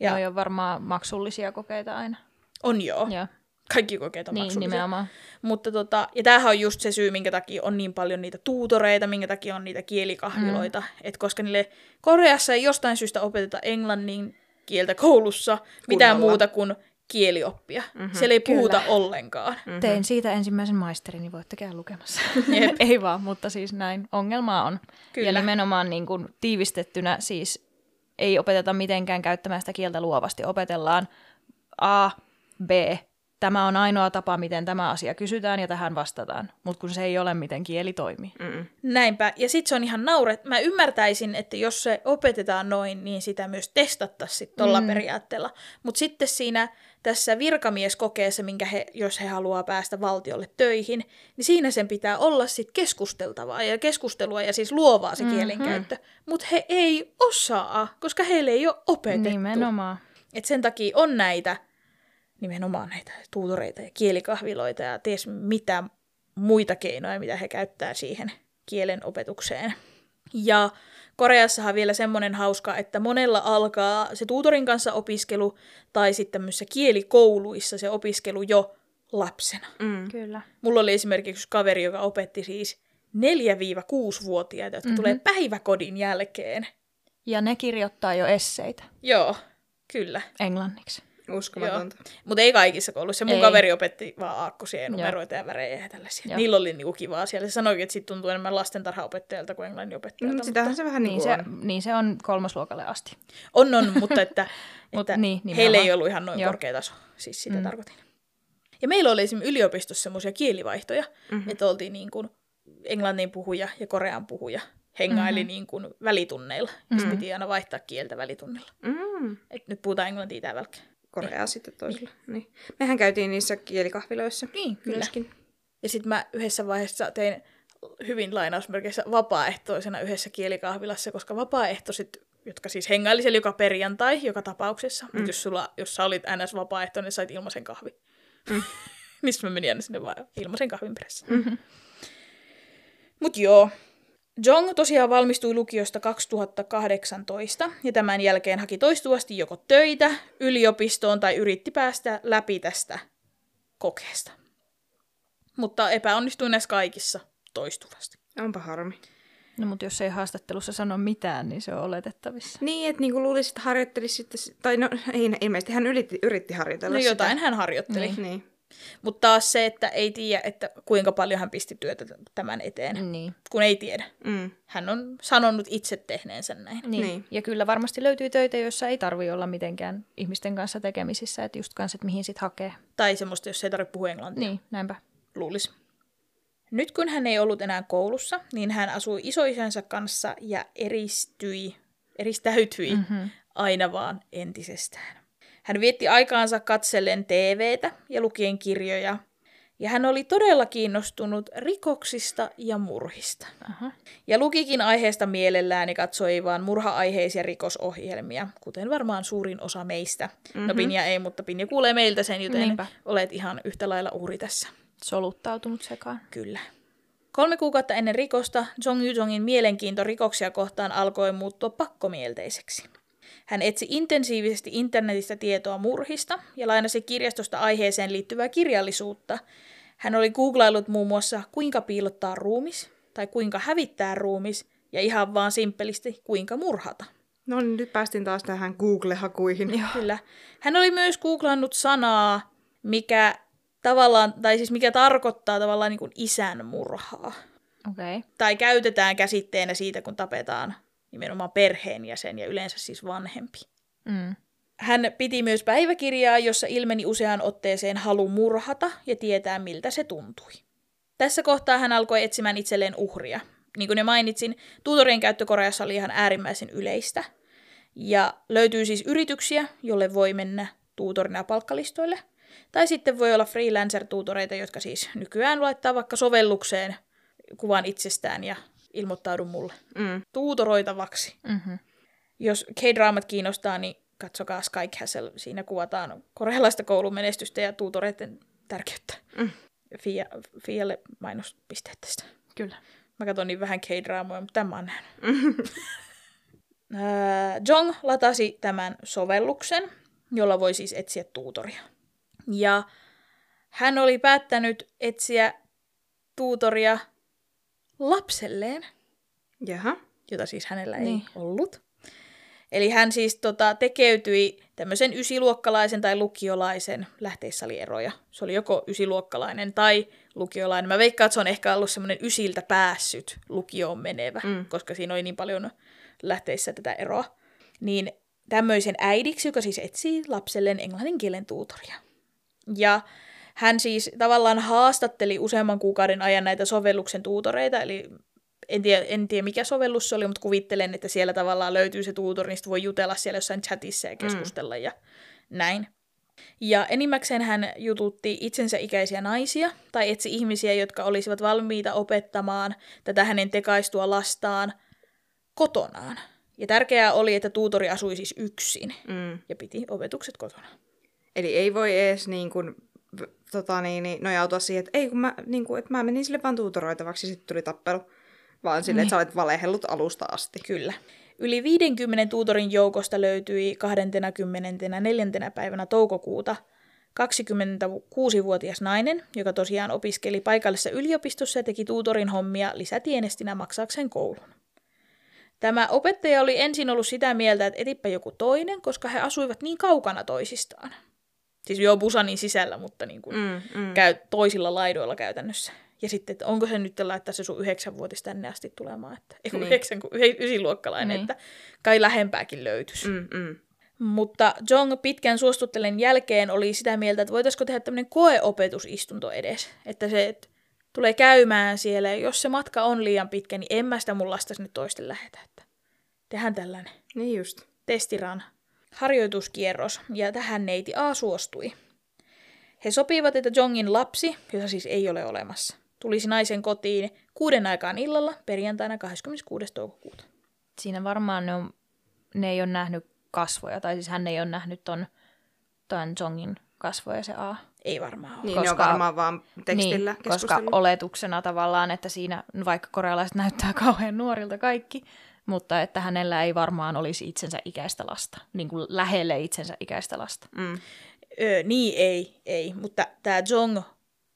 Ja. Noi on varmaan maksullisia kokeita aina. on joo. Joo. Kaikki kokeet on Niin, maksullisia. nimenomaan. Mutta tota, ja tämähän on just se syy, minkä takia on niin paljon niitä tuutoreita, minkä takia on niitä kielikahviloita. Mm. Et koska niille Koreassa ei jostain syystä opeteta englannin kieltä koulussa mitään Kunnolla. muuta kuin kielioppia. Mm-hmm. Siellä ei puhuta Kyllä. ollenkaan. Mm-hmm. Tein siitä ensimmäisen maisterin, niin voitte käydä lukemassa. Jep. Ei vaan, mutta siis näin. Ongelmaa on. Kyllä. Ja nimenomaan niin kuin tiivistettynä siis ei opeteta mitenkään käyttämään sitä kieltä luovasti. Opetellaan A, B. Tämä on ainoa tapa, miten tämä asia kysytään ja tähän vastataan. Mutta kun se ei ole, miten kieli toimii. Mm-mm. Näinpä. Ja sitten se on ihan nauret. Mä ymmärtäisin, että jos se opetetaan noin, niin sitä myös testattaisiin tuolla mm. periaatteella. Mutta sitten siinä tässä virkamieskokeessa, minkä he, jos he haluaa päästä valtiolle töihin, niin siinä sen pitää olla sitten keskusteltavaa ja keskustelua ja siis luovaa se kielenkäyttö. Mutta he ei osaa, koska heille ei ole opetettu. Nimenomaan. Et sen takia on näitä, nimenomaan näitä tuutoreita ja kielikahviloita ja ties mitä muita keinoja, mitä he käyttää siihen kielen opetukseen. Ja Koreassahan vielä semmoinen hauska, että monella alkaa se tuutorin kanssa opiskelu tai sitten tämmöisissä kielikouluissa se opiskelu jo lapsena. Mm. Kyllä. Mulla oli esimerkiksi kaveri, joka opetti siis 4-6-vuotiaita, jotka mm-hmm. tulee päiväkodin jälkeen. Ja ne kirjoittaa jo esseitä Joo, kyllä. englanniksi. Uskomatonta. Mutta ei kaikissa kouluissa. Mun Ei. kaveri opetti vaan aakkosia ja numeroita ja värejä ja tällaisia. Joo. Niillä oli niinku kivaa siellä. Se sanoikin, että sit tuntuu enemmän lastentarhaopettajalta kuin englannin opettajalta. Mm, mutta... sitähän se vähän niin Niin se, on. niin se on kolmosluokalle asti. On, on, mutta että, Mut että niin, heillä ei ollut ihan noin Joo. korkea taso. Siis sitä Mm. tarkoitin. Ja meillä oli esimerkiksi yliopistossa semmoisia kielivaihtoja, Mhm. mm-hmm. että oltiin niin kuin englannin puhuja ja korean puhuja hengaili mm-hmm. niin kuin välitunneilla. Ja mm-hmm. Mm. piti aina vaihtaa kieltä välitunnilla. Mm. Et nyt puhutaan englantia tää välkkä. Korea sitten toisella. Niin. Mehän käytiin niissä kielikahviloissa. Niin, kyllä. Myöskin. Ja sitten mä yhdessä vaiheessa tein hyvin lainausmerkeissä vapaaehtoisena yhdessä kielikahvilassa, koska vapaaehtoiset, jotka siis hengaili siellä joka perjantai, joka tapauksessa, mm. jos, sulla, jos sä olit ns. vapaaehtoinen, niin sait ilmaisen kahvi. Mm. niin sit mä menin aina sinne vaan ilmaisen kahvin perässä. Mm-hmm. Mut joo. Jong tosiaan valmistui lukiosta 2018 ja tämän jälkeen haki toistuvasti joko töitä, yliopistoon tai yritti päästä läpi tästä kokeesta. Mutta epäonnistui näissä kaikissa toistuvasti. Onpa harmi. No mutta jos ei haastattelussa sano mitään, niin se on oletettavissa. Niin, että niinku luulisi, että harjoittelisi sitten, tai no ei, ilmeisesti hän yritti, yritti harjoitella No jotain sitä. hän harjoitteli. Niin. Niin. Mutta taas se, että ei tiedä, että kuinka paljon hän pisti työtä tämän eteen, Niin. kun ei tiedä. Mm. Hän on sanonut itse tehneensä näin. Niin. Niin. niin. Ja kyllä varmasti löytyy töitä, joissa ei tarvi olla mitenkään ihmisten kanssa tekemisissä, että just kanssa, että mihin sit hakee. Tai semmoista, jos ei tarvitse puhua englantia. Niin, näinpä. luulisi. Nyt kun hän ei ollut enää koulussa, niin hän asui isoisänsä kanssa ja eristyi, eristäytyi mm-hmm. aina vaan entisestään. Hän vietti aikaansa katsellen TVtä ja lukien kirjoja, ja hän oli todella kiinnostunut rikoksista ja murhista. Aha. Ja lukikin aiheesta mielellään ja katsoi vaan murha-aiheisia rikosohjelmia, kuten varmaan suurin osa meistä. Mm-hmm. No Pinja ei, mutta Pinja kuulee meiltä sen, joten Niinpä. olet ihan yhtä lailla uhri tässä. Soluttautunut sekaan. Kyllä. Kolme kuukautta ennen rikosta Jong Yujongin mielenkiinto rikoksia kohtaan alkoi muuttua pakkomielteiseksi. Hän etsi intensiivisesti internetistä tietoa murhista ja lainasi kirjastosta aiheeseen liittyvää kirjallisuutta. Hän oli googlailut muun muassa kuinka piilottaa ruumis tai kuinka hävittää ruumis ja ihan vaan simppelisti kuinka murhata. No niin, nyt päästiin taas tähän Google-hakuihin. Joo. Kyllä. Hän oli myös googlannut sanaa, mikä tavallaan, tai siis mikä tarkoittaa tavallaan niin kuin isän murhaa. Okei. Okay. tai käytetään käsitteenä siitä, kun tapetaan nimenomaan perheenjäsen ja yleensä siis vanhempi. Mm. Hän piti myös päiväkirjaa, jossa ilmeni useaan otteeseen halu murhata ja tietää, miltä se tuntui. Tässä kohtaa hän alkoi etsimään itselleen uhria. Niin kuin jo mainitsin, tuutorien käyttö Koreassa oli ihan äärimmäisen yleistä. Ja löytyy siis yrityksiä, jolle voi mennä tuutorina palkkalistoille. Tai sitten voi olla freelancer-tuutoreita, jotka siis nykyään laittaa vaikka sovellukseen kuvan itsestään ja ilmoittaudu mulle Mm. tuutoroitavaksi. Mm-hmm. Jos K-draamat kiinnostaa, niin katsokaa Sky Castle. Siinä kuvataan korealaista koulun menestystä ja tuutoreiden tärkeyttä. Mm. Fia, Fialle mainospisteet tästä. Kyllä. Mä katson niin vähän K-draamoja, mutta tämä on nähnyt. Ää, Jong latasi tämän sovelluksen, jolla voi siis etsiä tuutoria. Ja hän oli päättänyt etsiä tuutoria lapselleen, Jaha. jota siis hänellä ei Niin. ollut. Eli hän siis tota, tekeytyi tämmöisen ysiluokkalaisen tai lukiolaisen, lähteissä oli eroja. Se oli joko ysiluokkalainen tai lukiolainen. Mä veikkaan, että se on ehkä ollut semmoinen ysiltä päässyt lukioon menevä, Mm. koska siinä oli niin paljon lähteissä tätä eroa. Niin tämmöisen äidiksi, joka siis etsii lapselleen englannin kielen tuutoria. Ja hän siis tavallaan haastatteli useamman kuukauden ajan näitä sovelluksen tuutoreita, eli en tiedä, en tiedä mikä sovellus se oli, mutta kuvittelen, että siellä tavallaan löytyy se tuutori, niin voi jutella siellä jossain chatissa ja keskustella mm. ja näin. Ja enimmäkseen hän jututti itsensä ikäisiä naisia tai etsi ihmisiä, jotka olisivat valmiita opettamaan tätä hänen tekaistua lastaan kotonaan. Ja tärkeää oli, että tuutori asui siis yksin Mm. ja piti opetukset kotona. Eli ei voi edes niin kuin, tota, niin, niin, nojautua siihen, että ei kun mä, niin kuin, että mä menin sille vaan tuutoroitavaksi, sitten tuli tappelu. vaan silleen, että sä olet valehellut alusta asti. Kyllä. Yli 50 tuutorin joukosta löytyi 24. päivänä toukokuuta 26-vuotias nainen, joka tosiaan opiskeli paikallisessa yliopistossa ja teki tuutorin hommia lisätienestinä maksaakseen koulun. Tämä opettaja oli ensin ollut sitä mieltä, että etipä joku toinen, koska he asuivat niin kaukana toisistaan. Siis joo, Busanin sisällä, mutta niin kuin Mm, mm. käy toisilla laidoilla käytännössä. Ja sitten, että onko se nyt laittaa se sun yhdeksänvuotis tänne asti tulemaan, että ei Niin. yhdeksän, kun ysiluokkalainen, Niin. että kai lähempääkin löytyisi. Mm, mm. Mutta Jong pitkän suostuttelen jälkeen oli sitä mieltä, että voitaisiko tehdä tämmöinen koeopetusistunto edes. Että se että tulee käymään siellä ja jos se matka on liian pitkä, niin en mä sitä mun lasta sinne toisten lähetä. Että tehdään tällainen Niin just. testiran harjoituskierros, ja tähän neiti A suostui. He sopivat, että Jongin lapsi, jota siis ei ole olemassa, tulisi naisen kotiin kuuden aikaan illalla perjantaina 26. toukokuuta. Siinä varmaan ne, on, ne ei ole nähnyt kasvoja, tai siis hän ei ole nähnyt ton, ton Jongin kasvoja se A. Ei varmaan ole. Niin, ne on Koska- varmaan vaan tekstillä niin, koska oletuksena tavallaan, että siinä, vaikka korealaiset näyttää kauhean nuorilta kaikki, mutta että hänellä ei varmaan olisi itsensä ikäistä lasta, niin kuin lähelle itsensä ikäistä lasta. Mm. Öö, niin ei, ei, mutta tämä Jong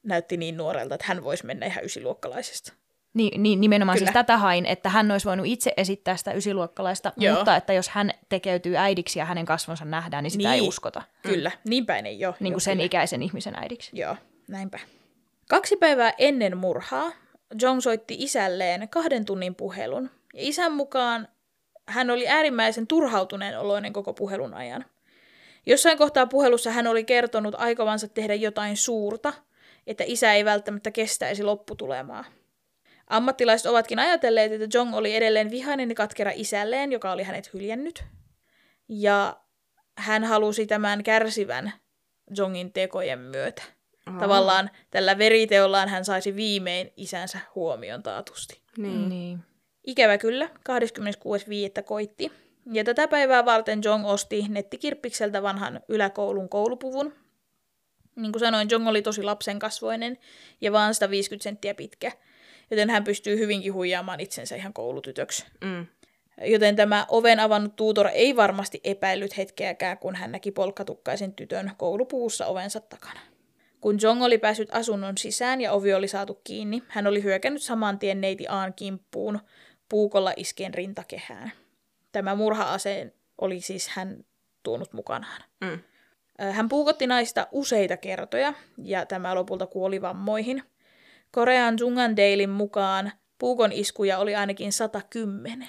näytti niin nuorelta, että hän voisi mennä ihan ysiluokkalaisesta. Niin, niin nimenomaan Kyllä. siis tätä hain, että hän olisi voinut itse esittää sitä ysiluokkalaista, Joo. mutta että jos hän tekeytyy äidiksi ja hänen kasvonsa nähdään, niin sitä Niin. ei uskota. Kyllä, niin päin ei ole. Niin Joo, kuin sen kyllä. ikäisen ihmisen äidiksi. Joo, näinpä. Kaksi päivää ennen murhaa Jong soitti isälleen kahden tunnin puhelun. Ja isän mukaan hän oli äärimmäisen turhautuneen oloinen koko puhelun ajan. Jossain kohtaa puhelussa hän oli kertonut aikovansa tehdä jotain suurta, että isä ei välttämättä kestäisi lopputulemaa. Ammattilaiset ovatkin ajatelleet, että Jong oli edelleen vihainen ja katkera isälleen, joka oli hänet hyljännyt. Ja hän halusi tämän kärsivän Jongin tekojen myötä. Aa. Tavallaan tällä veriteollaan hän saisi viimein isänsä huomion taatusti. Niin. niin. Ikävä kyllä, 26.5. koitti. Ja tätä päivää varten Jong osti nettikirppikseltä vanhan yläkoulun koulupuvun. Niin kuin sanoin, Jong oli tosi lapsenkasvoinen ja vaan 150 senttiä pitkä. Joten hän pystyy hyvinkin huijaamaan itsensä ihan koulutytöksi. Mm. Joten tämä oven avannut tuutor ei varmasti epäillyt hetkeäkään, kun hän näki polkkatukkaisen tytön koulupuussa ovensa takana. Kun Jong oli päässyt asunnon sisään ja ovi oli saatu kiinni, hän oli hyökännyt saman tien neiti Aan kimppuun puukolla iskien rintakehään. Tämä murha-aseen oli siis hän tuonut mukanaan. Mm. Hän puukotti naista useita kertoja, ja tämä lopulta kuoli vammoihin. Korean Jungan Dailyn mukaan puukon iskuja oli ainakin 110.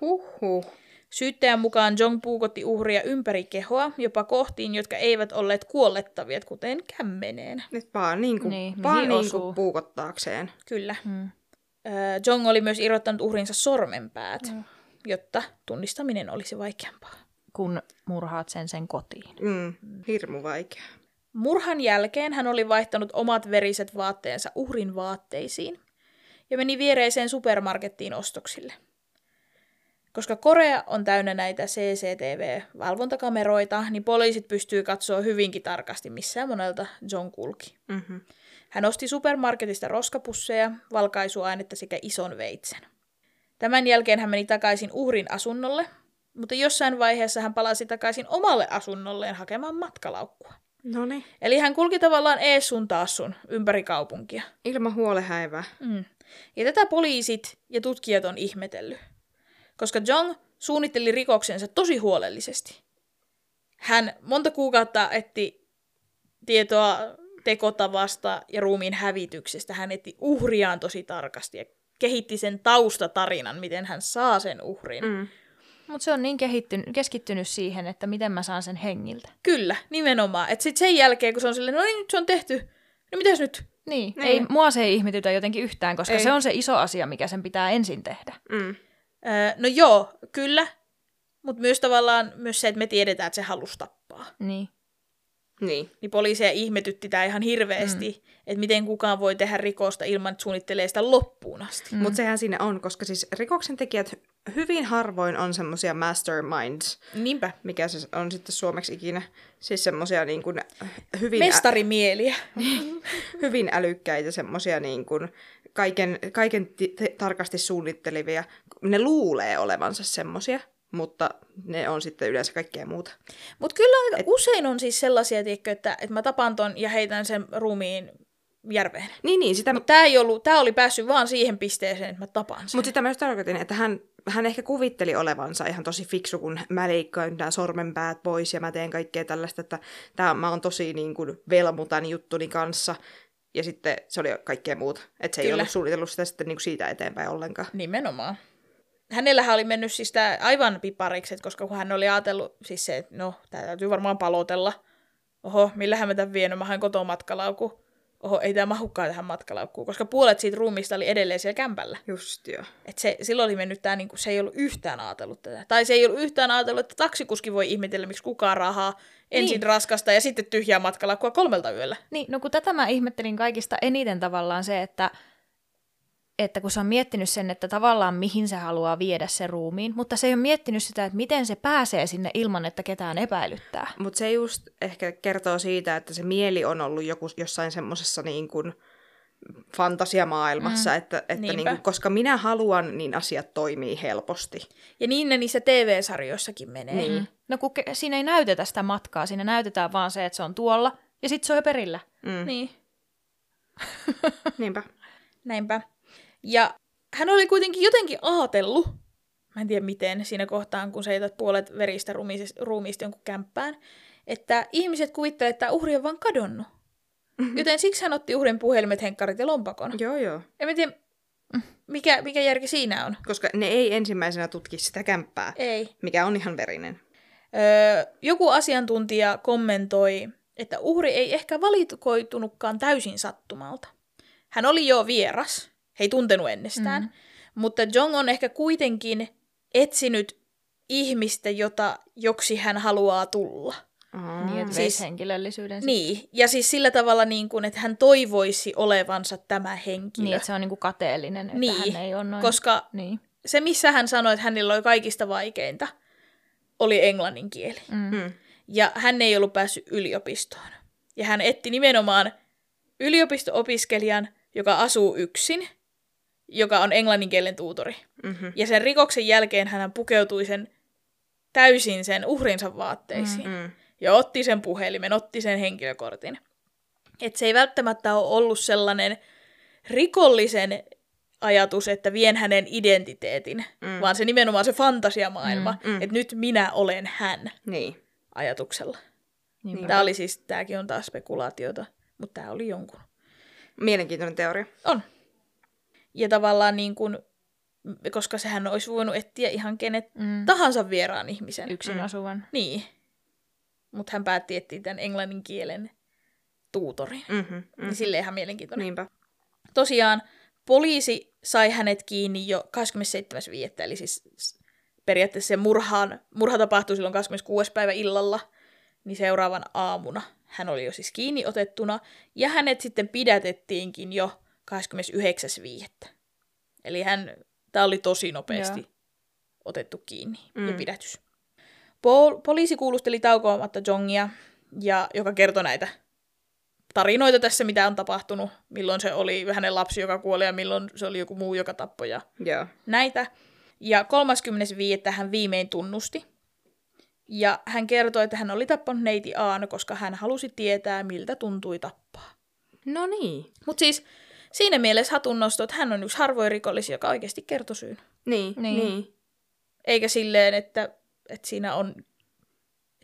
Huhhuh. Syyttäjän mukaan Jong puukotti uhria ympäri kehoa, jopa kohtiin, jotka eivät olleet kuollettavia, kuten kämmeneen. Nyt vaan niinku, Niin, niin, vaan niinku osuu? puukottaakseen. Kyllä. Mm. Ö, Jong oli myös irrottanut uhrinsa sormenpäät, jotta tunnistaminen olisi vaikeampaa. Kun murhaat sen sen kotiin. Mm. Hirmu vaikea. Murhan jälkeen hän oli vaihtanut omat veriset vaatteensa uhrin vaatteisiin ja meni viereiseen supermarkettiin ostoksille. Koska Korea on täynnä näitä CCTV-valvontakameroita, niin poliisit pystyy katsoa hyvinkin tarkasti, missä monelta John kulki. Mm-hmm. Hän osti supermarketista roskapusseja, valkaisuainetta sekä ison veitsen. Tämän jälkeen hän meni takaisin uhrin asunnolle, mutta jossain vaiheessa hän palasi takaisin omalle asunnolleen hakemaan matkalaukkua. No niin. Eli hän kulki tavallaan ees sun taas sun ympäri kaupunkia. Ilman huolehäivää. Mm. Ja tätä poliisit ja tutkijat on ihmetellyt. Koska Jong suunnitteli rikoksensa tosi huolellisesti. Hän monta kuukautta etti tietoa tekotavasta ja ruumiin hävityksestä. Hän etti uhriaan tosi tarkasti ja kehitti sen taustatarinan, miten hän saa sen uhrin. Mm. Mutta se on niin kehittynyt, keskittynyt siihen, että miten mä saan sen hengiltä. Kyllä, nimenomaan. Että sitten sen jälkeen, kun se on silleen, no niin, nyt se on tehty. No mitäs nyt? Niin, Niin. ei, mua se ei ihmetytä jotenkin yhtään, koska Ei. se on se iso asia, mikä sen pitää ensin tehdä. Mm. Öö, no joo, kyllä. Mutta myös tavallaan myös se, että me tiedetään, että se halusi tappaa. Niin. Niin. Niin poliiseja ihmetytti tämä ihan hirveästi, mm. että miten kukaan voi tehdä rikosta ilman, että suunnittelee sitä loppuun asti. Mm. Mutta sehän siinä on, koska siis rikoksen tekijät hyvin harvoin on semmosia masterminds, Niinpä. mikä se on sitten suomeksi ikinä. Siis semmosia niin kuin hyvin, ä- Mestarimieliä. hyvin älykkäitä semmosia niin kuin kaiken, kaiken te- tarkasti suunnittelevia. Ne luulee olevansa semmosia, mutta ne on sitten yleensä kaikkea muuta. Mutta kyllä aika Et... usein on siis sellaisia, tiedätkö, että, että mä tapan ton ja heitän sen ruumiin järveen. Niin, niin, sitä... Mutta tämä, ollut, oli päässyt vaan siihen pisteeseen, että mä tapan sen. Mutta sitä mä just tarkoitin, että hän, hän ehkä kuvitteli olevansa ihan tosi fiksu, kun mä leikkaan nämä sormenpäät pois ja mä teen kaikkea tällaista, että tää, mä oon tosi niin kuin velmutan juttuni kanssa. Ja sitten se oli kaikkea muuta. Että se Kyllä. ei ollut suunnitellut sitä sitten niin kuin siitä eteenpäin ollenkaan. Nimenomaan. Hänellähän oli mennyt siis tää aivan pipariksi, että koska kun hän oli ajatellut siis se, että no, tää täytyy varmaan palotella. Oho, millähän mä tämän vienyt, mä hain kotomatkalauku oho, ei tämä mahukkaan tähän matkalaukkuun, koska puolet siitä ruumista oli edelleen siellä kämpällä. Just joo. Et se, silloin oli mennyt tämä, niinku, se ei ollut yhtään ajatellut tätä. Tai se ei ollut yhtään ajatellut, että taksikuski voi ihmetellä, miksi kukaan rahaa ensin niin. raskasta ja sitten tyhjää matkalaukkua kolmelta yöllä. Niin, no kun tätä mä ihmettelin kaikista eniten tavallaan se, että että kun se on miettinyt sen, että tavallaan mihin se haluaa viedä se ruumiin, mutta se ei ole miettinyt sitä, että miten se pääsee sinne ilman, että ketään epäilyttää. Mutta se just ehkä kertoo siitä, että se mieli on ollut joku, jossain semmoisessa niin kuin fantasiamaailmassa, mm. että, että niin kuin, koska minä haluan, niin asiat toimii helposti. Ja niin ne niissä TV-sarjoissakin menee. Niin. Mm. No kun siinä ei näytetä sitä matkaa, siinä näytetään vaan se, että se on tuolla ja sitten se on jo perillä. Mm. Niin. Niinpä. Näinpä. Ja hän oli kuitenkin jotenkin ajatellut, mä en tiedä miten, siinä kohtaan, kun seität puolet veristä ruumiista jonkun kämppään, että ihmiset kuvittelevat, että uhri on vaan kadonnut. Mm-hmm. Joten siksi hän otti uhrin puhelimet, henkkarit ja lompakon. Joo, joo. En mä tiedä, mikä, mikä järki siinä on. Koska ne ei ensimmäisenä tutki sitä kämppää, ei. mikä on ihan verinen. Öö, joku asiantuntija kommentoi, että uhri ei ehkä valikoitunutkaan täysin sattumalta. Hän oli jo vieras, he ei tuntenut ennestään. Mm. Mutta Jong on ehkä kuitenkin etsinyt ihmistä, jota, joksi hän haluaa tulla. Mm. Niin, että siis, henkilöllisyyden. Niin, ja siis sillä tavalla, niin kuin, että hän toivoisi olevansa tämä henkilö. Niin, että se on niin kuin kateellinen, että niin, hän ei ole noin. koska niin. se, missä hän sanoi, että hänellä oli kaikista vaikeinta, oli englannin kieli. Mm. mm. Ja hän ei ollut päässyt yliopistoon. Ja hän etti nimenomaan yliopisto-opiskelijan, joka asuu yksin, joka on englanninkielen tuutori. Mm-hmm. Ja sen rikoksen jälkeen hän pukeutui sen täysin sen uhrinsa vaatteisiin. Mm-hmm. Ja otti sen puhelimen, otti sen henkilökortin. Et se ei välttämättä ole ollut sellainen rikollisen ajatus, että vien hänen identiteetin, mm. vaan se nimenomaan se fantasiamaailma, mm, mm. että nyt minä olen hän niin. ajatuksella. Niin. Tämä oli siis, tämäkin on taas spekulaatiota, mutta tämä oli jonkun. Mielenkiintoinen teoria. On. Ja tavallaan niin kuin, koska sehän olisi voinut etsiä ihan kenet mm. tahansa vieraan ihmisen. Yksin mm. asuvan. Niin. Mutta hän päätti etsiä tämän englannin kielen tuutorin. Mm-hmm, mm-hmm. Niin sille ihan mielenkiintoinen. Niinpä. Tosiaan poliisi sai hänet kiinni jo 27.5. Eli siis periaatteessa se murhaan, murha tapahtui silloin 26. päivä illalla. Niin seuraavan aamuna hän oli jo siis kiinni otettuna. Ja hänet sitten pidätettiinkin jo 29.5. Eli hän, tämä oli tosi nopeasti Joo. otettu kiinni mm. ja pidätys. Pol- poliisi kuulusteli taukoamatta Jongia, ja, joka kertoi näitä tarinoita tässä, mitä on tapahtunut, milloin se oli hänen lapsi, joka kuoli, ja milloin se oli joku muu, joka tappoi, ja yeah. näitä. Ja 35. hän viimein tunnusti. Ja hän kertoi, että hän oli tappanut neiti Aan, koska hän halusi tietää, miltä tuntui tappaa. No niin. Mutta siis siinä mielessä hatunnosto, että hän on yksi harvoin rikollisia, joka oikeasti kertoi syyn. Niin, niin. niin. Eikä silleen, että, että siinä on, että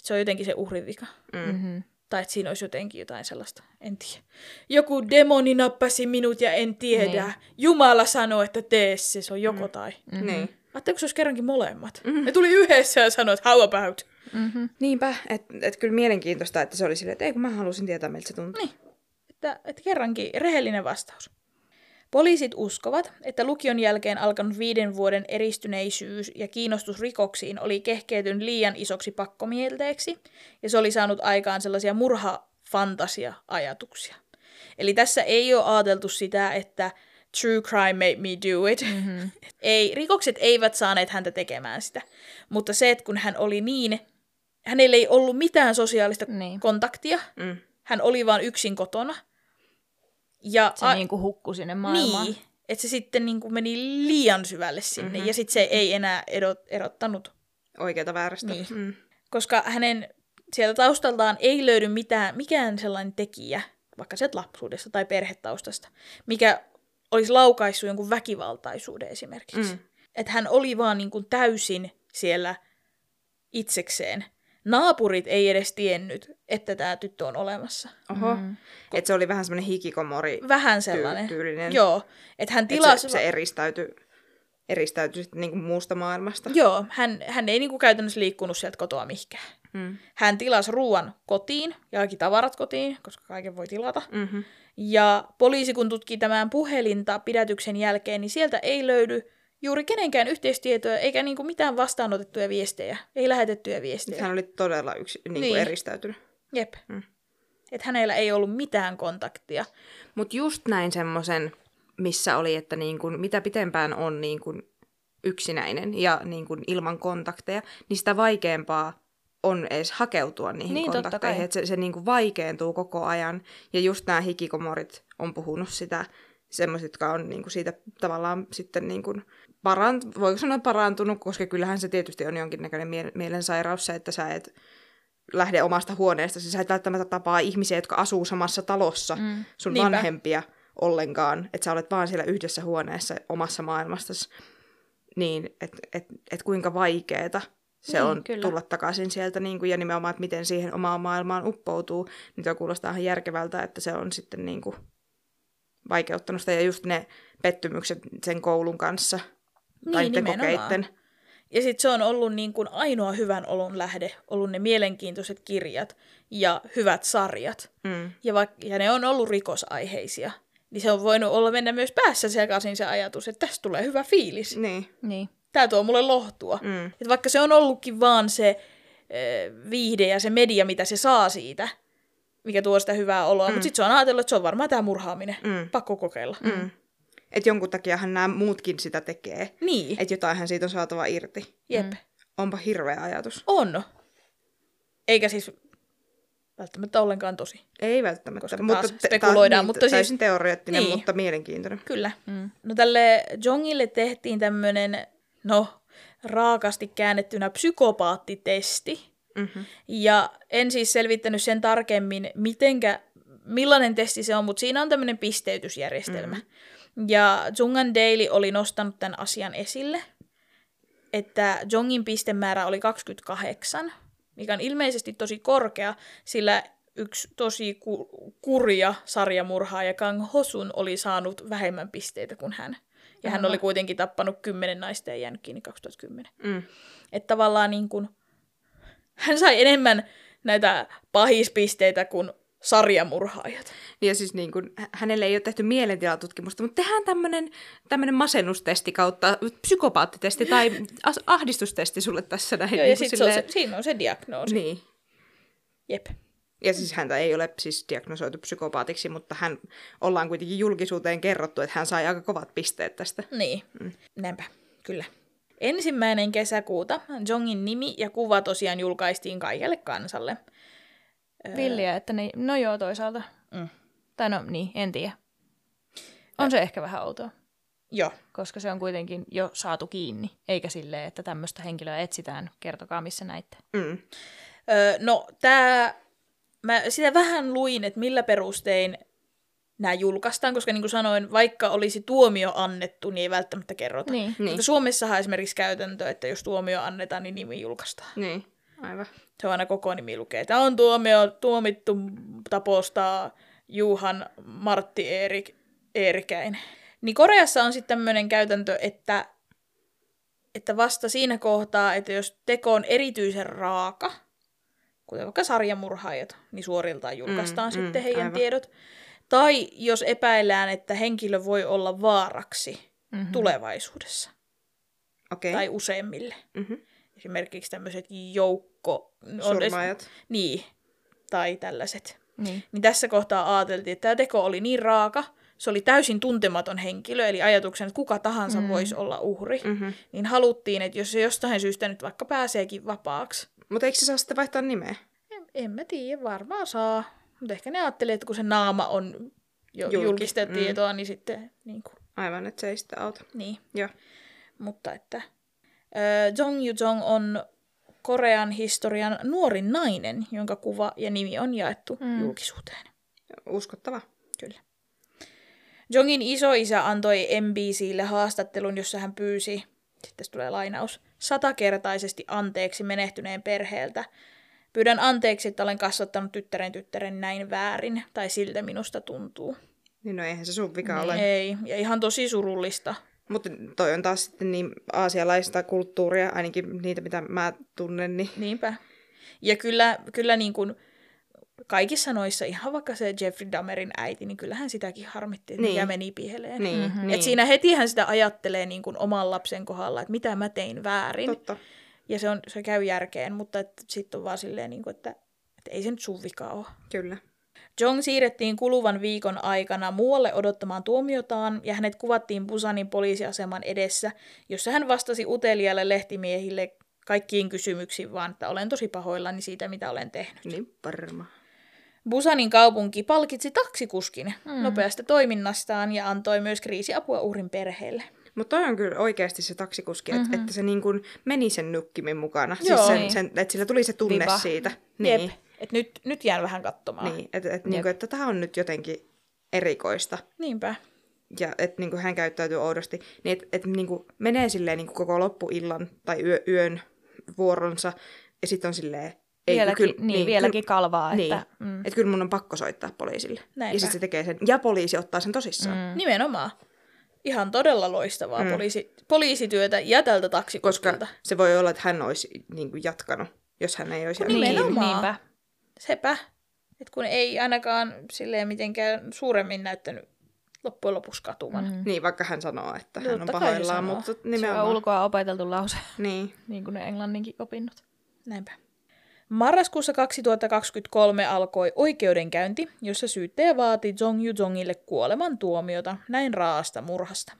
se on jotenkin se uhrin vika. Mm-hmm. Tai että siinä olisi jotenkin jotain sellaista, en tiedä. Joku demoni nappasi minut ja en tiedä. Niin. Jumala sanoi, että tee se, se on joko mm. tai. Mm-hmm. Niin. Ajatteleko se olisi kerrankin molemmat? Mm-hmm. Ne tuli yhdessä ja sanoi, että how about? Mm-hmm. Niinpä, että et kyllä mielenkiintoista, että se oli silleen, että ei kun mä halusin tietää, miltä se tuntuu. Niin, että, että kerrankin rehellinen vastaus. Poliisit uskovat, että lukion jälkeen alkanut viiden vuoden eristyneisyys ja kiinnostus rikoksiin oli kehkeytynyt liian isoksi pakkomielteeksi, ja se oli saanut aikaan sellaisia murhafantasia-ajatuksia. Eli tässä ei ole ajateltu sitä, että true crime made me do it. Mm-hmm. ei, rikokset eivät saaneet häntä tekemään sitä. Mutta se, että kun hän oli niin, hänellä ei ollut mitään sosiaalista niin. kontaktia, mm. hän oli vain yksin kotona – ja se a- niin kuin hukkui sinne maailmaan. Niin. että se sitten niin kuin meni liian syvälle sinne, Mhm. mm-hmm. ja sitten se ei enää erot, erottanut Oikeata väärästä. Niin. Mm. koska hänen sieltä taustaltaan ei löydy mitään, mikään sellainen tekijä, vaikka sieltä lapsuudesta tai perhetaustasta, mikä olisi laukaissut jonkun väkivaltaisuuden esimerkiksi. Mm. Että hän oli vaan niin kuin täysin siellä itsekseen. Naapurit ei edes tiennyt, että tämä tyttö on olemassa. Oho. Mm. Että se oli vähän semmoinen hikikomori Vähän sellainen. tyylinen. Joo, että hän Et tilasi... se, se eristäytyi, eristäytyi sitten niinku muusta maailmasta. Joo, hän, hän ei niinku käytännössä liikkunut sieltä kotoa mihinkään. Mm. Hän tilasi ruoan kotiin, jaakin tavarat kotiin, koska kaiken voi tilata. Mm-hmm. Ja poliisi kun tutki tämän puhelinta pidätyksen jälkeen, niin sieltä ei löydy juuri kenenkään yhteistietoja, eikä niinku mitään vastaanotettuja viestejä, ei lähetettyjä viestejä. Hän oli todella yksi, niinku Niin. eristäytynyt. Jep. Mm. Että hänellä ei ollut mitään kontaktia. Mutta just näin semmoisen, missä oli, että niin kun, mitä pitempään on niin kun yksinäinen ja niin kun ilman kontakteja, niin sitä vaikeampaa on edes hakeutua niihin Niin, kontakteihin. Että se, se niin kun vaikeentuu koko ajan. Ja just nämä hikikomorit on puhunut sitä, semmoiset, jotka on niin kun siitä tavallaan sitten niin kun parant, voiko sanoa parantunut, koska kyllähän se tietysti on jonkinnäköinen mie- mielensairaus se, että sä et lähde omasta huoneesta. Sä et välttämättä tapaa ihmisiä, jotka asuu samassa talossa, Mm. sun Niinpä. vanhempia ollenkaan, että sä olet vaan siellä yhdessä huoneessa omassa maailmastasi, niin että et, et kuinka vaikeeta se Niin, on kyllä. tulla takaisin sieltä, niin kuin, ja nimenomaan, että miten siihen omaan maailmaan uppoutuu, niin tuo kuulostaa ihan järkevältä, että se on sitten niin kuin vaikeuttanut sitä, ja just ne pettymykset sen koulun kanssa, Niin, nimenomaan. tekokeitten. Ja sitten se on ollut niin kuin ainoa hyvän olon lähde, ollut ne mielenkiintoiset kirjat ja hyvät sarjat. Mm. Ja, vaik- ja ne on ollut rikosaiheisia. Niin se on voinut olla mennä myös päässä sekaisin se ajatus, että tästä tulee hyvä fiilis. Niin. Niin. Tämä tuo mulle lohtua. Mm. Et vaikka se on ollutkin vaan se äh, viihde ja se media, mitä se saa siitä, mikä tuo sitä hyvää oloa, mm. mutta sitten se on ajatellut, että se on varmaan tämä murhaaminen. Mm. Pakko kokeilla. Mm. Että jonkun takiahan nämä muutkin sitä tekee. Niin, Että jotainhan siitä on saatava irti. jep. Mm. Onpa hirveä ajatus. On. Eikä siis välttämättä ollenkaan tosi. Ei välttämättä. Koska mutta taas spekuloidaan, mutta siis- täysin teoreettinen, Niin. mutta mielenkiintoinen. Kyllä. Mm. No tälle Jongille tehtiin tämmönen, no raakasti käännettynä psykopaattitesti. Mm-hmm. Ja en siis selvittänyt sen tarkemmin, mitenkä, millainen testi se on, mutta siinä on tämmöinen pisteytysjärjestelmä. Mm-hmm. Ja Jungan Daily oli nostanut tämän asian esille, että Jongin pistemäärä oli 28, mikä on ilmeisesti tosi korkea, sillä yksi tosi ku- kurja sarjamurhaaja Kang Hosun oli saanut vähemmän pisteitä kuin hän. Ja hän oli kuitenkin tappanut kymmenen naista ja jäänyt kiinni 2010. Mm. Että tavallaan niin kuin, hän sai enemmän näitä pahispisteitä kuin sarjamurhaajat. Ja siis niin hä- hänelle ei ole tehty mielentilatutkimusta, mutta tehdään tämmöinen tämmönen masennustesti kautta psykopaattitesti tai ahdistustesti sulle tässä näin. Joo, niin ja kuin sitten se on se, siinä on se diagnoosi. Niin. Jep. Ja siis häntä ei ole siis diagnosoitu psykopaatiksi, mutta hän ollaan kuitenkin julkisuuteen kerrottu, että hän sai aika kovat pisteet tästä. Niin, mm. näinpä, kyllä. Ensimmäinen kesäkuuta Jongin nimi ja kuva tosiaan julkaistiin kaikelle kansalle. Villiä, että ne... No joo, toisaalta. Mm. Tai no niin, en tiedä. On se ehkä vähän outoa, Joo, koska se on kuitenkin jo saatu kiinni, eikä silleen, että tämmöistä henkilöä etsitään. Kertokaa, missä näitte. Mm. Öö, no tää, mä sitä vähän luin, että millä perustein nämä julkaistaan, koska niin kuin sanoin, vaikka olisi tuomio annettu, niin ei välttämättä kerrota. Niin. Niin. Mutta Suomessahan on esimerkiksi käytäntö, että jos tuomio annetaan, niin nimi julkaistaan. Niin, aivan. Se on aina koko nimi lukee. Tämä on tuomio tuomittu taposta Juhan Martti Eerik, Eerikäinen. Niin Koreassa on sitten tämmöinen käytäntö, että, että vasta siinä kohtaa, että jos teko on erityisen raaka, kuten vaikka sarjamurhaajat, niin suoriltaan julkaistaan Mm, mm, sitten heidän aivan. tiedot. Tai jos epäillään, että henkilö voi olla vaaraksi Mm-hmm. tulevaisuudessa Okei. tai useimmille. Mm-hmm. Esimerkiksi tämmöiset joukko... on Surmaajat. niin, tai tällaiset. Niin. Niin tässä kohtaa ajateltiin, että tämä teko oli niin raaka, se oli täysin tuntematon henkilö, eli ajatuksen, että kuka tahansa Mm. voisi olla uhri. Mm. Mm-hmm. Niin haluttiin, että jos se jostain syystä nyt vaikka pääseekin vapaaksi, Mutta eikö se saa sitten vaihtaa nimeä? en, en mä tiedä, varmaan saa. Mutta ehkä ne ajatteli, että kun se naama on jo Julki. julkista Mm. tietoa, niin sitten niin kuin, Aivan, että se ei sitten auta. Niin, Joo. mutta että äh, Jong Yu Jong on Korean historian nuorin nainen, jonka kuva ja nimi on jaettu mm. julkisuuteen. Uskottava. Kyllä. Jongin isoisä antoi MBClle haastattelun, jossa hän pyysi, sitten tulee lainaus, satakertaisesti anteeksi menehtyneen perheeltä. Pyydän anteeksi, että olen kasvattanut tyttären tyttären näin väärin, tai siltä minusta tuntuu. Niin no eihän se sun vika Niin, ole. Ei, ja ihan tosi surullista. Mutta toi on taas sitten niin aasialaista kulttuuria, ainakin niitä mitä mä tunnen, niin Niinpä. Ja kyllä, kyllä niin kuin kaikissa noissa, ihan vaikka se Jeffrey Dahmerin äiti, niin kyllähän sitäkin harmitti, että Niin. mikä meni pieleen. niin, Mhm. niin. Et siinä hetihän sitä ajattelee niin kuin oman lapsen kohdalla, että mitä mä tein väärin. Totta. Ja se, on, se käy järkeen, mutta sitten on vaan silleen, niin kuin, että, että ei se nyt sun vika ole. Kyllä. Jong siirrettiin kuluvan viikon aikana muualle odottamaan tuomiotaan ja hänet kuvattiin Busanin poliisiaseman edessä, jossa hän vastasi uteliaille lehtimiehille kaikkiin kysymyksiin, vaan että olen tosi pahoillani siitä, mitä olen tehnyt. Niin varma. Busanin kaupunki palkitsi taksikuskin mm. nopeasta toiminnastaan ja antoi myös kriisiapua uhrin perheelle. Mutta toi on kyllä oikeasti se taksikuski, mm-hmm. että, että se niin kuin meni sen nukkimin mukana. Joo. siis sen, Niin. sen, että sillä tuli se tunne Viba. siitä. Niin. Niin. Jep, että nyt, nyt jään vähän katsomaan. Niin, että, että, niin kuin, että tämä on nyt jotenkin erikoista. Niinpä. Ja että niin kuin hän käyttäytyy oudosti. Niin että, että niin kuin menee silleen niin kuin koko loppuillan tai yö, yön vuoronsa. Ja sitten on silleen... Ei, vieläkin, kyllä- niin, vieläkin kalvaa. Niin, Että, mm. mm. että kyllä mun on pakko soittaa poliisille. Näinpä. Ja sitten se tekee sen. Ja poliisi ottaa sen tosissaan. Mm. Nimenomaan. Ihan todella loistavaa mm. poliisi, poliisityötä ja tältä Koska taksikuskilta. se voi olla, että hän olisi niin kuin jatkanut, jos hän ei olisi kiinni. Niinpä. Sepä. Et kun ei ainakaan silleen mitenkään suuremmin näyttänyt loppujen lopuksi katuvan. Mm. Niin, vaikka hän sanoo, että hän on Totta se pahoillaan, mutta Se on nimenomaan. ulkoa opeteltu lause, Niin. niin kuin ne englanninkin opinnot. Näinpä. Marraskuussa 2023 alkoi oikeudenkäynti, jossa syyttäjä vaati Jong Yu-jongille kuoleman tuomiota näin raasta murhasta.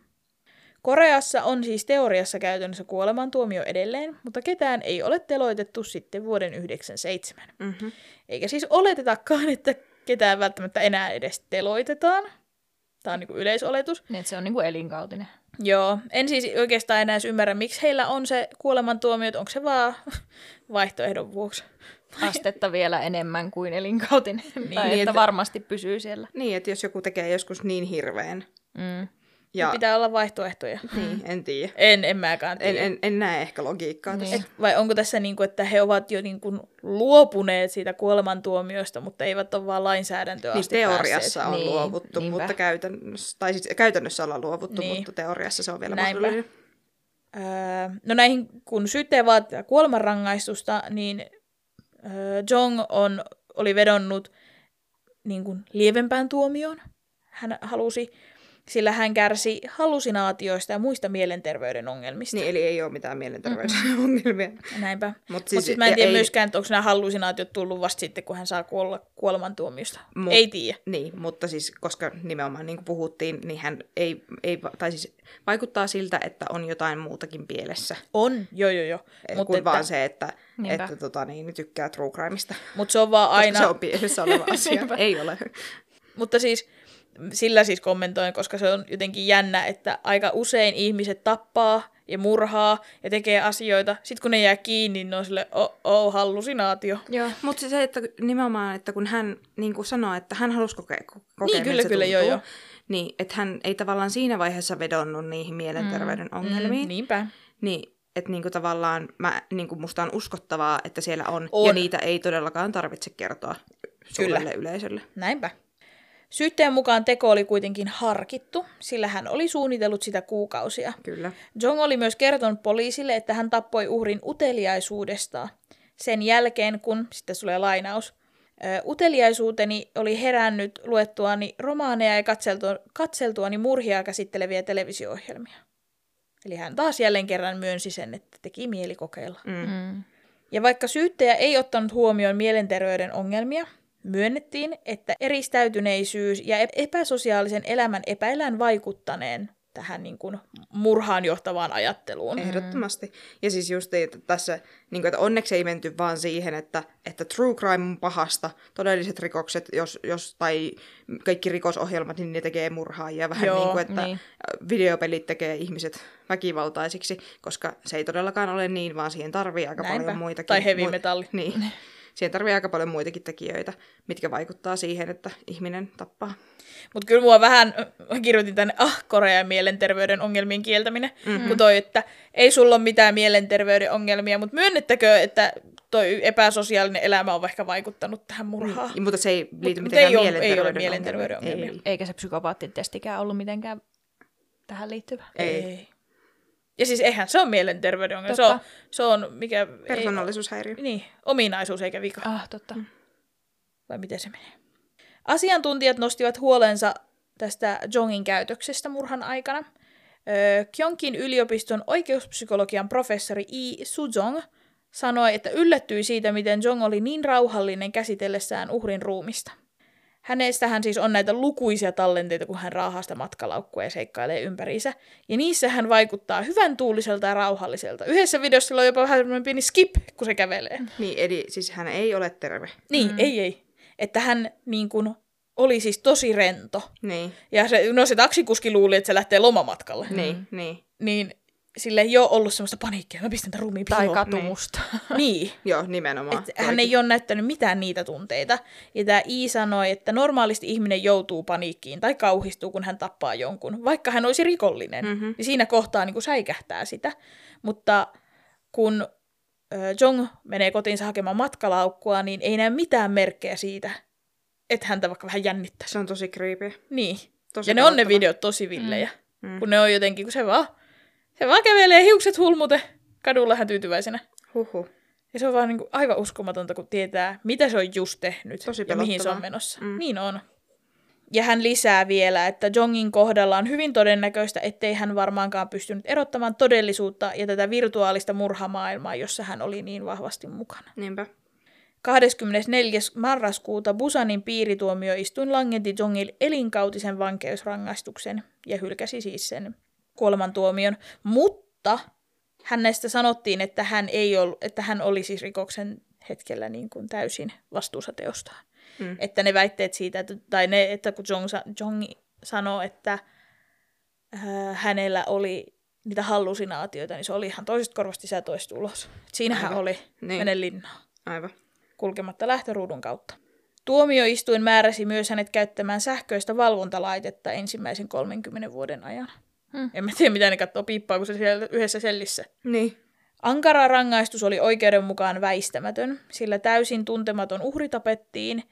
Koreassa on siis teoriassa käytännössä kuolemantuomio edelleen, mutta ketään ei ole teloitettu sitten vuoden 1997. Mm-hmm. Eikä siis oletetakaan, että ketään välttämättä enää edes teloitetaan. Tämä on niin kuin yleisoletus. Niin, se on niin kuin elinkautinen. Joo, en siis oikeastaan enää edes ymmärrä, miksi heillä on se kuolemantuomio, että onko se vaan vaihtoehdon vuoksi. Astetta vielä enemmän kuin elinkautinen. tai Niin, että että- varmasti pysyy siellä. Niin, että jos joku tekee joskus niin hirveän, Mm. Ja Pitää olla vaihtoehtoja. niin, en tiedä. En, en mäkään En, tiedä. en, en näe ehkä logiikkaa tässä. Niin. Et vai onko tässä niin kuin, että he ovat jo niin kuin luopuneet siitä kuolemantuomiosta, mutta eivät ole vaan lainsäädäntöä Niin asti teoriassa päässeet? on Niin, luovuttu, niinpä. mutta käytännössä, tai siis käytännössä ollaan luovuttu, Niin. mutta teoriassa se on vielä Näinpä. mahdollinen. Öö, no näihin, kun syyttäjä vaatii kuolemanrangaistusta, niin öö, Jong on, oli vedonnut niin kuin lievempään tuomioon. Hän halusi, sillä hän kärsi hallusinaatioista ja muista mielenterveyden ongelmista. Niin, eli ei ole mitään mielenterveysongelmia. Näinpä. Mut Mutta siis- siis, mä en tiedä ei- myöskään, että onko nämä hallusinaatiot tullut vasta sitten, kun hän saa kuolla kuolemantuomiosta. Mu- Ei tiedä. Niin, mutta siis koska nimenomaan niin kuin puhuttiin, niin hän ei, ei, tai siis vaikuttaa siltä, että on jotain muutakin pielessä. On, joo joo joo. Mut Mutta kuin että, vaan se, että, Niinpä. että tota, niin, tykkää true crimeista. mut se on vaan Aina... aina... se on pielessä oleva asia. ei ole. Mutta siis sillä siis kommentoin, koska se on jotenkin jännä, että aika usein ihmiset tappaa ja murhaa ja tekee asioita. Sitten kun ne jää kiinni, niin ne on sille, oh, oh hallusinaatio. Joo. Mutta se, että nimenomaan, että kun hän niin kuin sanoo, että hän halusi kokea, ko- kokea Niin, kyllä, kyllä, joo, tuntuu, joo. Niin, että hän ei tavallaan siinä vaiheessa vedonnut niihin mielenterveyden mm, ongelmiin. Mm, niinpä. Niin, että niinku tavallaan mä, niinku musta on uskottavaa, että siellä on, On. ja niitä ei todellakaan tarvitse kertoa suurelle Kyllä. yleisölle. Näinpä. Syyttäjän mukaan teko oli kuitenkin harkittu, sillä hän oli suunnitellut sitä kuukausia. Kyllä. Jong oli myös kertonut poliisille, että hän tappoi uhrin uteliaisuudesta. Sen jälkeen, kun, sitten tulee lainaus, "Ö, uteliaisuuteni oli herännyt luettuani romaaneja ja katseltua, katseltuani murhia käsitteleviä televisio-ohjelmia. Eli hän taas jälleen kerran myönsi sen, että teki mieli kokeilla. Mm. Mm. Ja vaikka syyttäjä ei ottanut huomioon mielenterveyden ongelmia, myönnettiin, että eristäytyneisyys ja ep- epäsosiaalisen elämän epäillään vaikuttaneen tähän niin kuin murhaan johtavaan ajatteluun. Ehdottomasti. Ja siis just että tässä, niin kuin, että onneksi ei menty vaan siihen, että, että true crime on pahasta, todelliset rikokset, jos, jos, tai kaikki rikosohjelmat, niin ne tekee murhaajia. Vähän Joo, niin kuin, että niin. videopelit tekee ihmiset väkivaltaisiksi, koska se ei todellakaan ole niin, vaan siihen tarvii aika Näinpä. paljon muitakin. Tai heavy metalli. Niin. Siihen tarvii aika paljon muitakin tekijöitä, mitkä vaikuttaa siihen, että ihminen tappaa. Mutta kyllä mua vähän, mä kirjoitin tänne, ah, Korean mielenterveyden ongelmien kieltäminen, mm-hmm. kun toi, että ei sulla ole mitään mielenterveyden ongelmia, mutta myönnettäkö, että toi epäsosiaalinen elämä on ehkä vaikuttanut tähän murhaan? Niin, mutta se ei liity Mut mitenkään ei ole- ei mielenterveyden ole mielenterveyden ongelmia. Eikä se psykopaattitestikään ollut mitenkään tähän liittyvä. Ei. Ja siis eihän se on mielenterveyden ongelma, se on, se on mikä... Persoonallisuushäiriö. Ei, niin, ominaisuus eikä vika. Ah, totta. vai miten se menee? Asiantuntijat nostivat huolensa tästä Jongin käytöksestä murhan aikana. Öö, Kyonkin yliopiston oikeuspsykologian professori I. Sujong sanoi, että yllättyi siitä, miten Jong oli niin rauhallinen käsitellessään uhrin ruumista. Hänestähän siis on näitä lukuisia tallenteita, kun hän raahaa sitä matkalaukkua ja seikkailee ympäriinsä. Ja niissä hän vaikuttaa hyvän tuuliselta ja rauhalliselta. Yhdessä videossa sillä on jopa vähän semmoinen pieni skip, kun se kävelee. Niin, eli siis hän ei ole terve. Niin, mm. ei, ei. Että hän niin kuin, oli siis tosi rento. Niin, Ja se, no se taksikuski luuli, että se lähtee lomamatkalle. mm. niin, niin. Niin sille ei ole ollut semmoista paniikkia, mä pistän tämän ruumiin Tai piiloon. katumusta. Niin. Joo, nimenomaan. Et hän ei ole näyttänyt mitään niitä tunteita. Ja tämä I sanoi, että normaalisti ihminen joutuu paniikkiin tai kauhistuu, kun hän tappaa jonkun, vaikka hän olisi rikollinen. Mhm. Mm-hmm. Niin siinä kohtaa niin kuin säikähtää sitä. Mutta kun Jong menee kotiinsa hakemaan matkalaukkua, niin ei näe mitään merkkejä siitä, että häntä vaikka vähän jännittäisi. Se on tosi creepy. Niin. Tosi ja ne on ne videot tosi villejä. Mm. Mm. Kun ne on jotenkin, kun se vaan, se vaan kävelee hiukset hulmute kadulla hän tyytyväisenä. Huhhuh. Ja se on vaan niin kuin aivan uskomatonta, kun tietää, mitä se on just tehnyt Tosi ja mihin se on menossa. Mm. Niin on. Ja hän lisää vielä, että Jongin kohdalla on hyvin todennäköistä, ettei hän varmaankaan pystynyt erottamaan todellisuutta ja tätä virtuaalista murhamaailmaa, jossa hän oli niin vahvasti mukana. Niinpä. 24. marraskuuta Busanin piirituomioistuin langenti Jongille elinkautisen vankeusrangaistuksen ja hylkäsi siis sen kuolemantuomion, mutta hänestä sanottiin, että hän, ei ollut, että hän oli siis rikoksen hetkellä niin kuin täysin vastuussa teostaan. Mm. Että ne väitteet siitä, että, tai ne, että kun Jong, Jong sanoi, että äh, hänellä oli niitä hallusinaatioita, niin se oli ihan toisesta korvasta sisään toista ulos. Siinähän Aivan. oli, Niin. niin. mene linnaan Aivan. kulkematta lähtöruudun kautta. Tuomioistuin määräsi myös hänet käyttämään sähköistä valvontalaitetta ensimmäisen 30 vuoden ajan. Hmm. En mä tiedä, mitä ne katsoo piippaa, kun se siellä yhdessä sellissä. Niin. Ankara rangaistus oli oikeuden mukaan väistämätön, sillä täysin tuntematon uhri tapettiin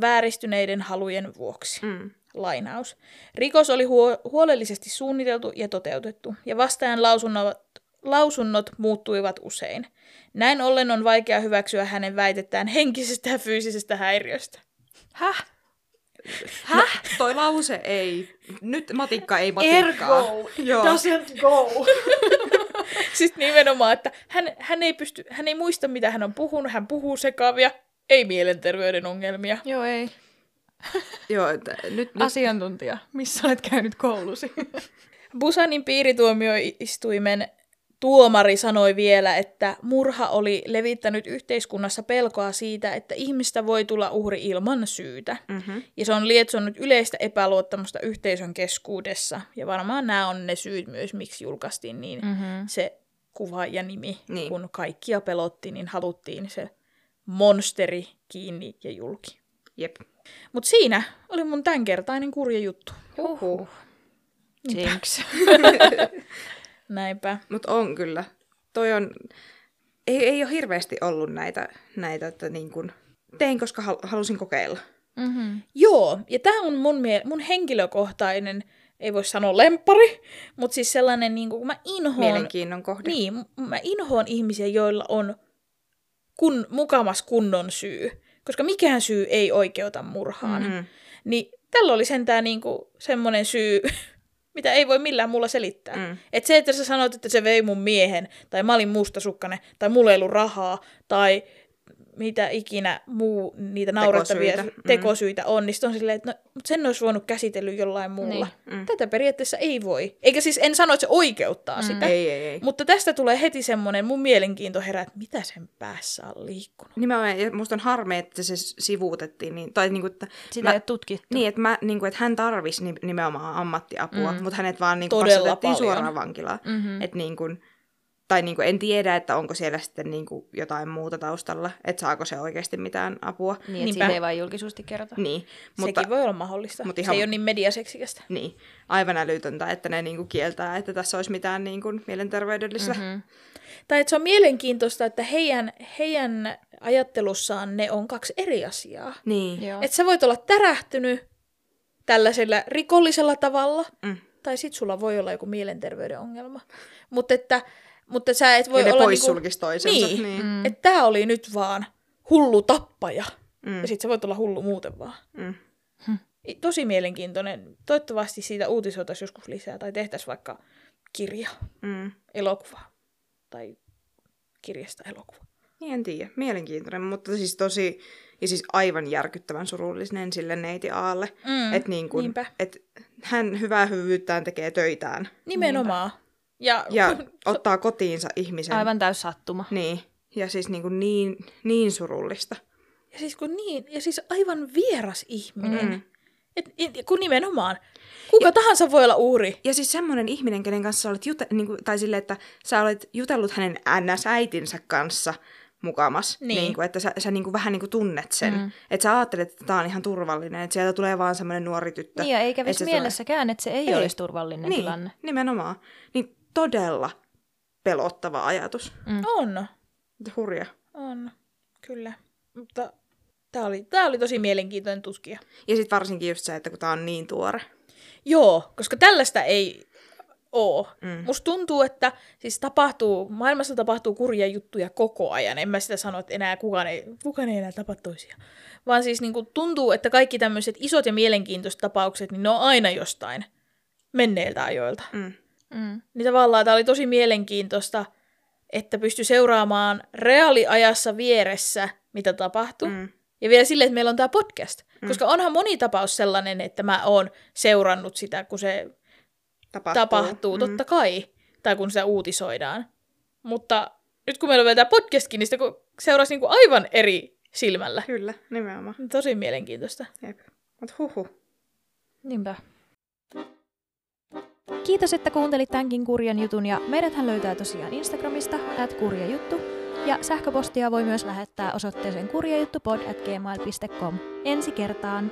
vääristyneiden halujen vuoksi. Mm. Lainaus. Rikos oli huo- huolellisesti suunniteltu ja toteutettu, ja vastaajan lausunnot, lausunnot muuttuivat usein. Näin ollen on vaikea hyväksyä hänen väitettään henkisestä ja fyysisestä häiriöstä. Häh? No, toi lause ei. Nyt matikka ei matikkaa. Ergo Joo. doesn't go. Siis nimenomaan, että hän, hän, ei pysty, hän ei muista, mitä hän on puhunut, hän puhuu sekavia, ei mielenterveyden ongelmia. Joo, ei. Joo, että nyt, nyt Asiantuntija, missä olet käynyt koulusi? Busanin piirituomioistuimen tuomari sanoi vielä, että murha oli levittänyt yhteiskunnassa pelkoa siitä, että ihmistä voi tulla uhri ilman syytä. mm-hmm. Ja se on lietsonnut yleistä epäluottamusta yhteisön keskuudessa. Ja varmaan nämä on ne syyt myös, miksi julkaistiin niin Mm-hmm. se kuva ja nimi. Niin. Kun kaikkia pelotti, niin haluttiin se monsteri kiinni ja julki. Jep. Mutta siinä oli mun tämänkertainen kurja juttu. Huhhuh. Jinx. Näinpä. Mutta on kyllä. Toi on... Ei, ei ole hirveästi ollut näitä, näitä että niin kun... Tein, koska hal- halusin kokeilla. Mm-hmm. Joo, ja tämä on mun, mie- mun henkilökohtainen, ei voi sanoa lempari, mutta siis sellainen, niin kun mä inhoon, Mielenkiinnon kohde. niin, mä inhoon ihmisiä, joilla on kun, mukamas kunnon syy, koska mikään syy ei oikeuta murhaan. Mm-hmm. Niin tällä oli sentään niinku semmoinen syy, mitä ei voi millään mulla selittää. Mm. Et se, että sä sanoit, että se vei mun miehen, tai mä olin mustasukkainen, tai mulla ei ollut rahaa, tai mitä ikinä muu niitä naurettavia Tekosyitä, tekosyitä, mm. tekosyitä on, niin on silleen, että no, mut sen olisi voinut käsitellä jollain muulla. Niin, mm. Tätä periaatteessa ei voi. Eikä siis, en sano, että se oikeuttaa Mm. sitä. Ei, ei, ei. Mutta tästä tulee heti semmoinen mun mielenkiinto herää, että mitä sen päässä on liikkunut. Nimenomaan, ja musta on harmi, että se sivuutettiin. Niin, tai niinku, että Sitä mä, ei tutkittu. Niin, että, mä, niinku, että hän tarvisi ni- nimenomaan ammattiapua, mm. mutta hänet vaan niinku, passatettiin paljon. suoraan vankilaan. Mm-hmm. Et, niinku, tai niinku, en tiedä, että onko siellä sitten niinku, jotain muuta taustalla, että saako se oikeasti mitään apua. Niin, että Niinpä. siitä ei vain julkisesti kerrota. Niin, Mutta, mutta Sekin voi olla mahdollista. mut Se ihan- ei ole niin mediaseksikästä. niin, aivan älytöntä, että ne niinku, kieltää, että tässä olisi mitään niinku, mielenterveydellistä. Mm-hmm. Tai että se on mielenkiintoista, että heidän, heidän ajattelussaan ne on kaksi eri asiaa. Niin. Että sä voit olla tärähtynyt tällaisella rikollisella tavalla, Mm. tai sit sulla voi olla joku mielenterveyden ongelma. Mutta että, mutta sä et voi ja ne olla poissulkisi toisensa. Niin. niin. Mm. että tää oli nyt vaan hullu tappaja. Mm. Ja sit sä voit olla hullu muuten vaan. Mm. Tosi mielenkiintoinen. Toivottavasti siitä uutisoitaisiin joskus lisää, tai tehtäisiin vaikka kirja, Mm. elokuva, tai kirjasta elokuva. Niin, en tiedä. Mielenkiintoinen, mutta siis tosi, ja siis aivan järkyttävän surullinen sille neiti Aalle. Mm, että niin kun, niinpä. et hän hyvää hyvyyttään tekee töitään. Nimenomaan. Ja, Ja ottaa kotiinsa ihmisen. Aivan täys sattuma. Niin. Ja siis niin, kuin niin, niin surullista. ja siis kun niin, ja siis aivan vieras ihminen. Mm. Et, et, kun nimenomaan, kuka ja, tahansa voi olla uhri. Ja siis semmoinen ihminen, kenen kanssa olet jute, niin kuin, tai sille, että sä olet jutellut hänen NS-äitinsä kanssa mukamas. Niin. Niin kuin, että sä, sä niin kuin vähän niin kuin tunnet sen. Mm. Että sä ajattelet, että tää on ihan turvallinen. Että sieltä tulee vaan semmoinen nuori tyttö. Niin, ja ei kävisi mielessäkään, että se ei, Ei. olisi turvallinen niin, tilanne. nimenomaan. Niin todella pelottava ajatus. Mm. On, Hurja. on, kyllä. Mutta tämä oli, tää oli tosi mielenkiintoinen tutkija. Ja sitten varsinkin just se, että kun tää on niin tuore. Joo, koska tällaista ei oo. Mm. Musta tuntuu, että siis tapahtuu, maailmassa tapahtuu kurja juttuja koko ajan. En mä sitä sano, että enää kukaan ei, kukaan ei enää tapa toisia. Vaan siis niin kuin tuntuu, että kaikki tämmöiset isot ja mielenkiintoiset tapaukset, niin ne on aina jostain menneiltä ajoilta. Mm. Mm. Niin tavallaan tämä oli tosi mielenkiintoista, että pystyi seuraamaan reaaliajassa vieressä, mitä tapahtui. Mm. Ja vielä silleen, että meillä on tämä podcast. Mm. Koska onhan moni tapaus sellainen, että mä oon seurannut sitä, kun se Tapahtuu. tapahtuu, Mm. totta kai. Tai kun sitä uutisoidaan. Mutta nyt kun meillä on vielä tämä podcastkin, niin sitä seurasi niinku aivan eri silmällä. Kyllä, nimenomaan. Tosi mielenkiintoista. Jep. Mut huhu. Niinpä. Kiitos, että kuuntelit tämänkin kurjan jutun ja meidäthän löytää tosiaan Instagramista at kurjajuttu ja sähköpostia voi myös lähettää osoitteeseen kurjajuttupod at gmail.com. Ensi kertaan!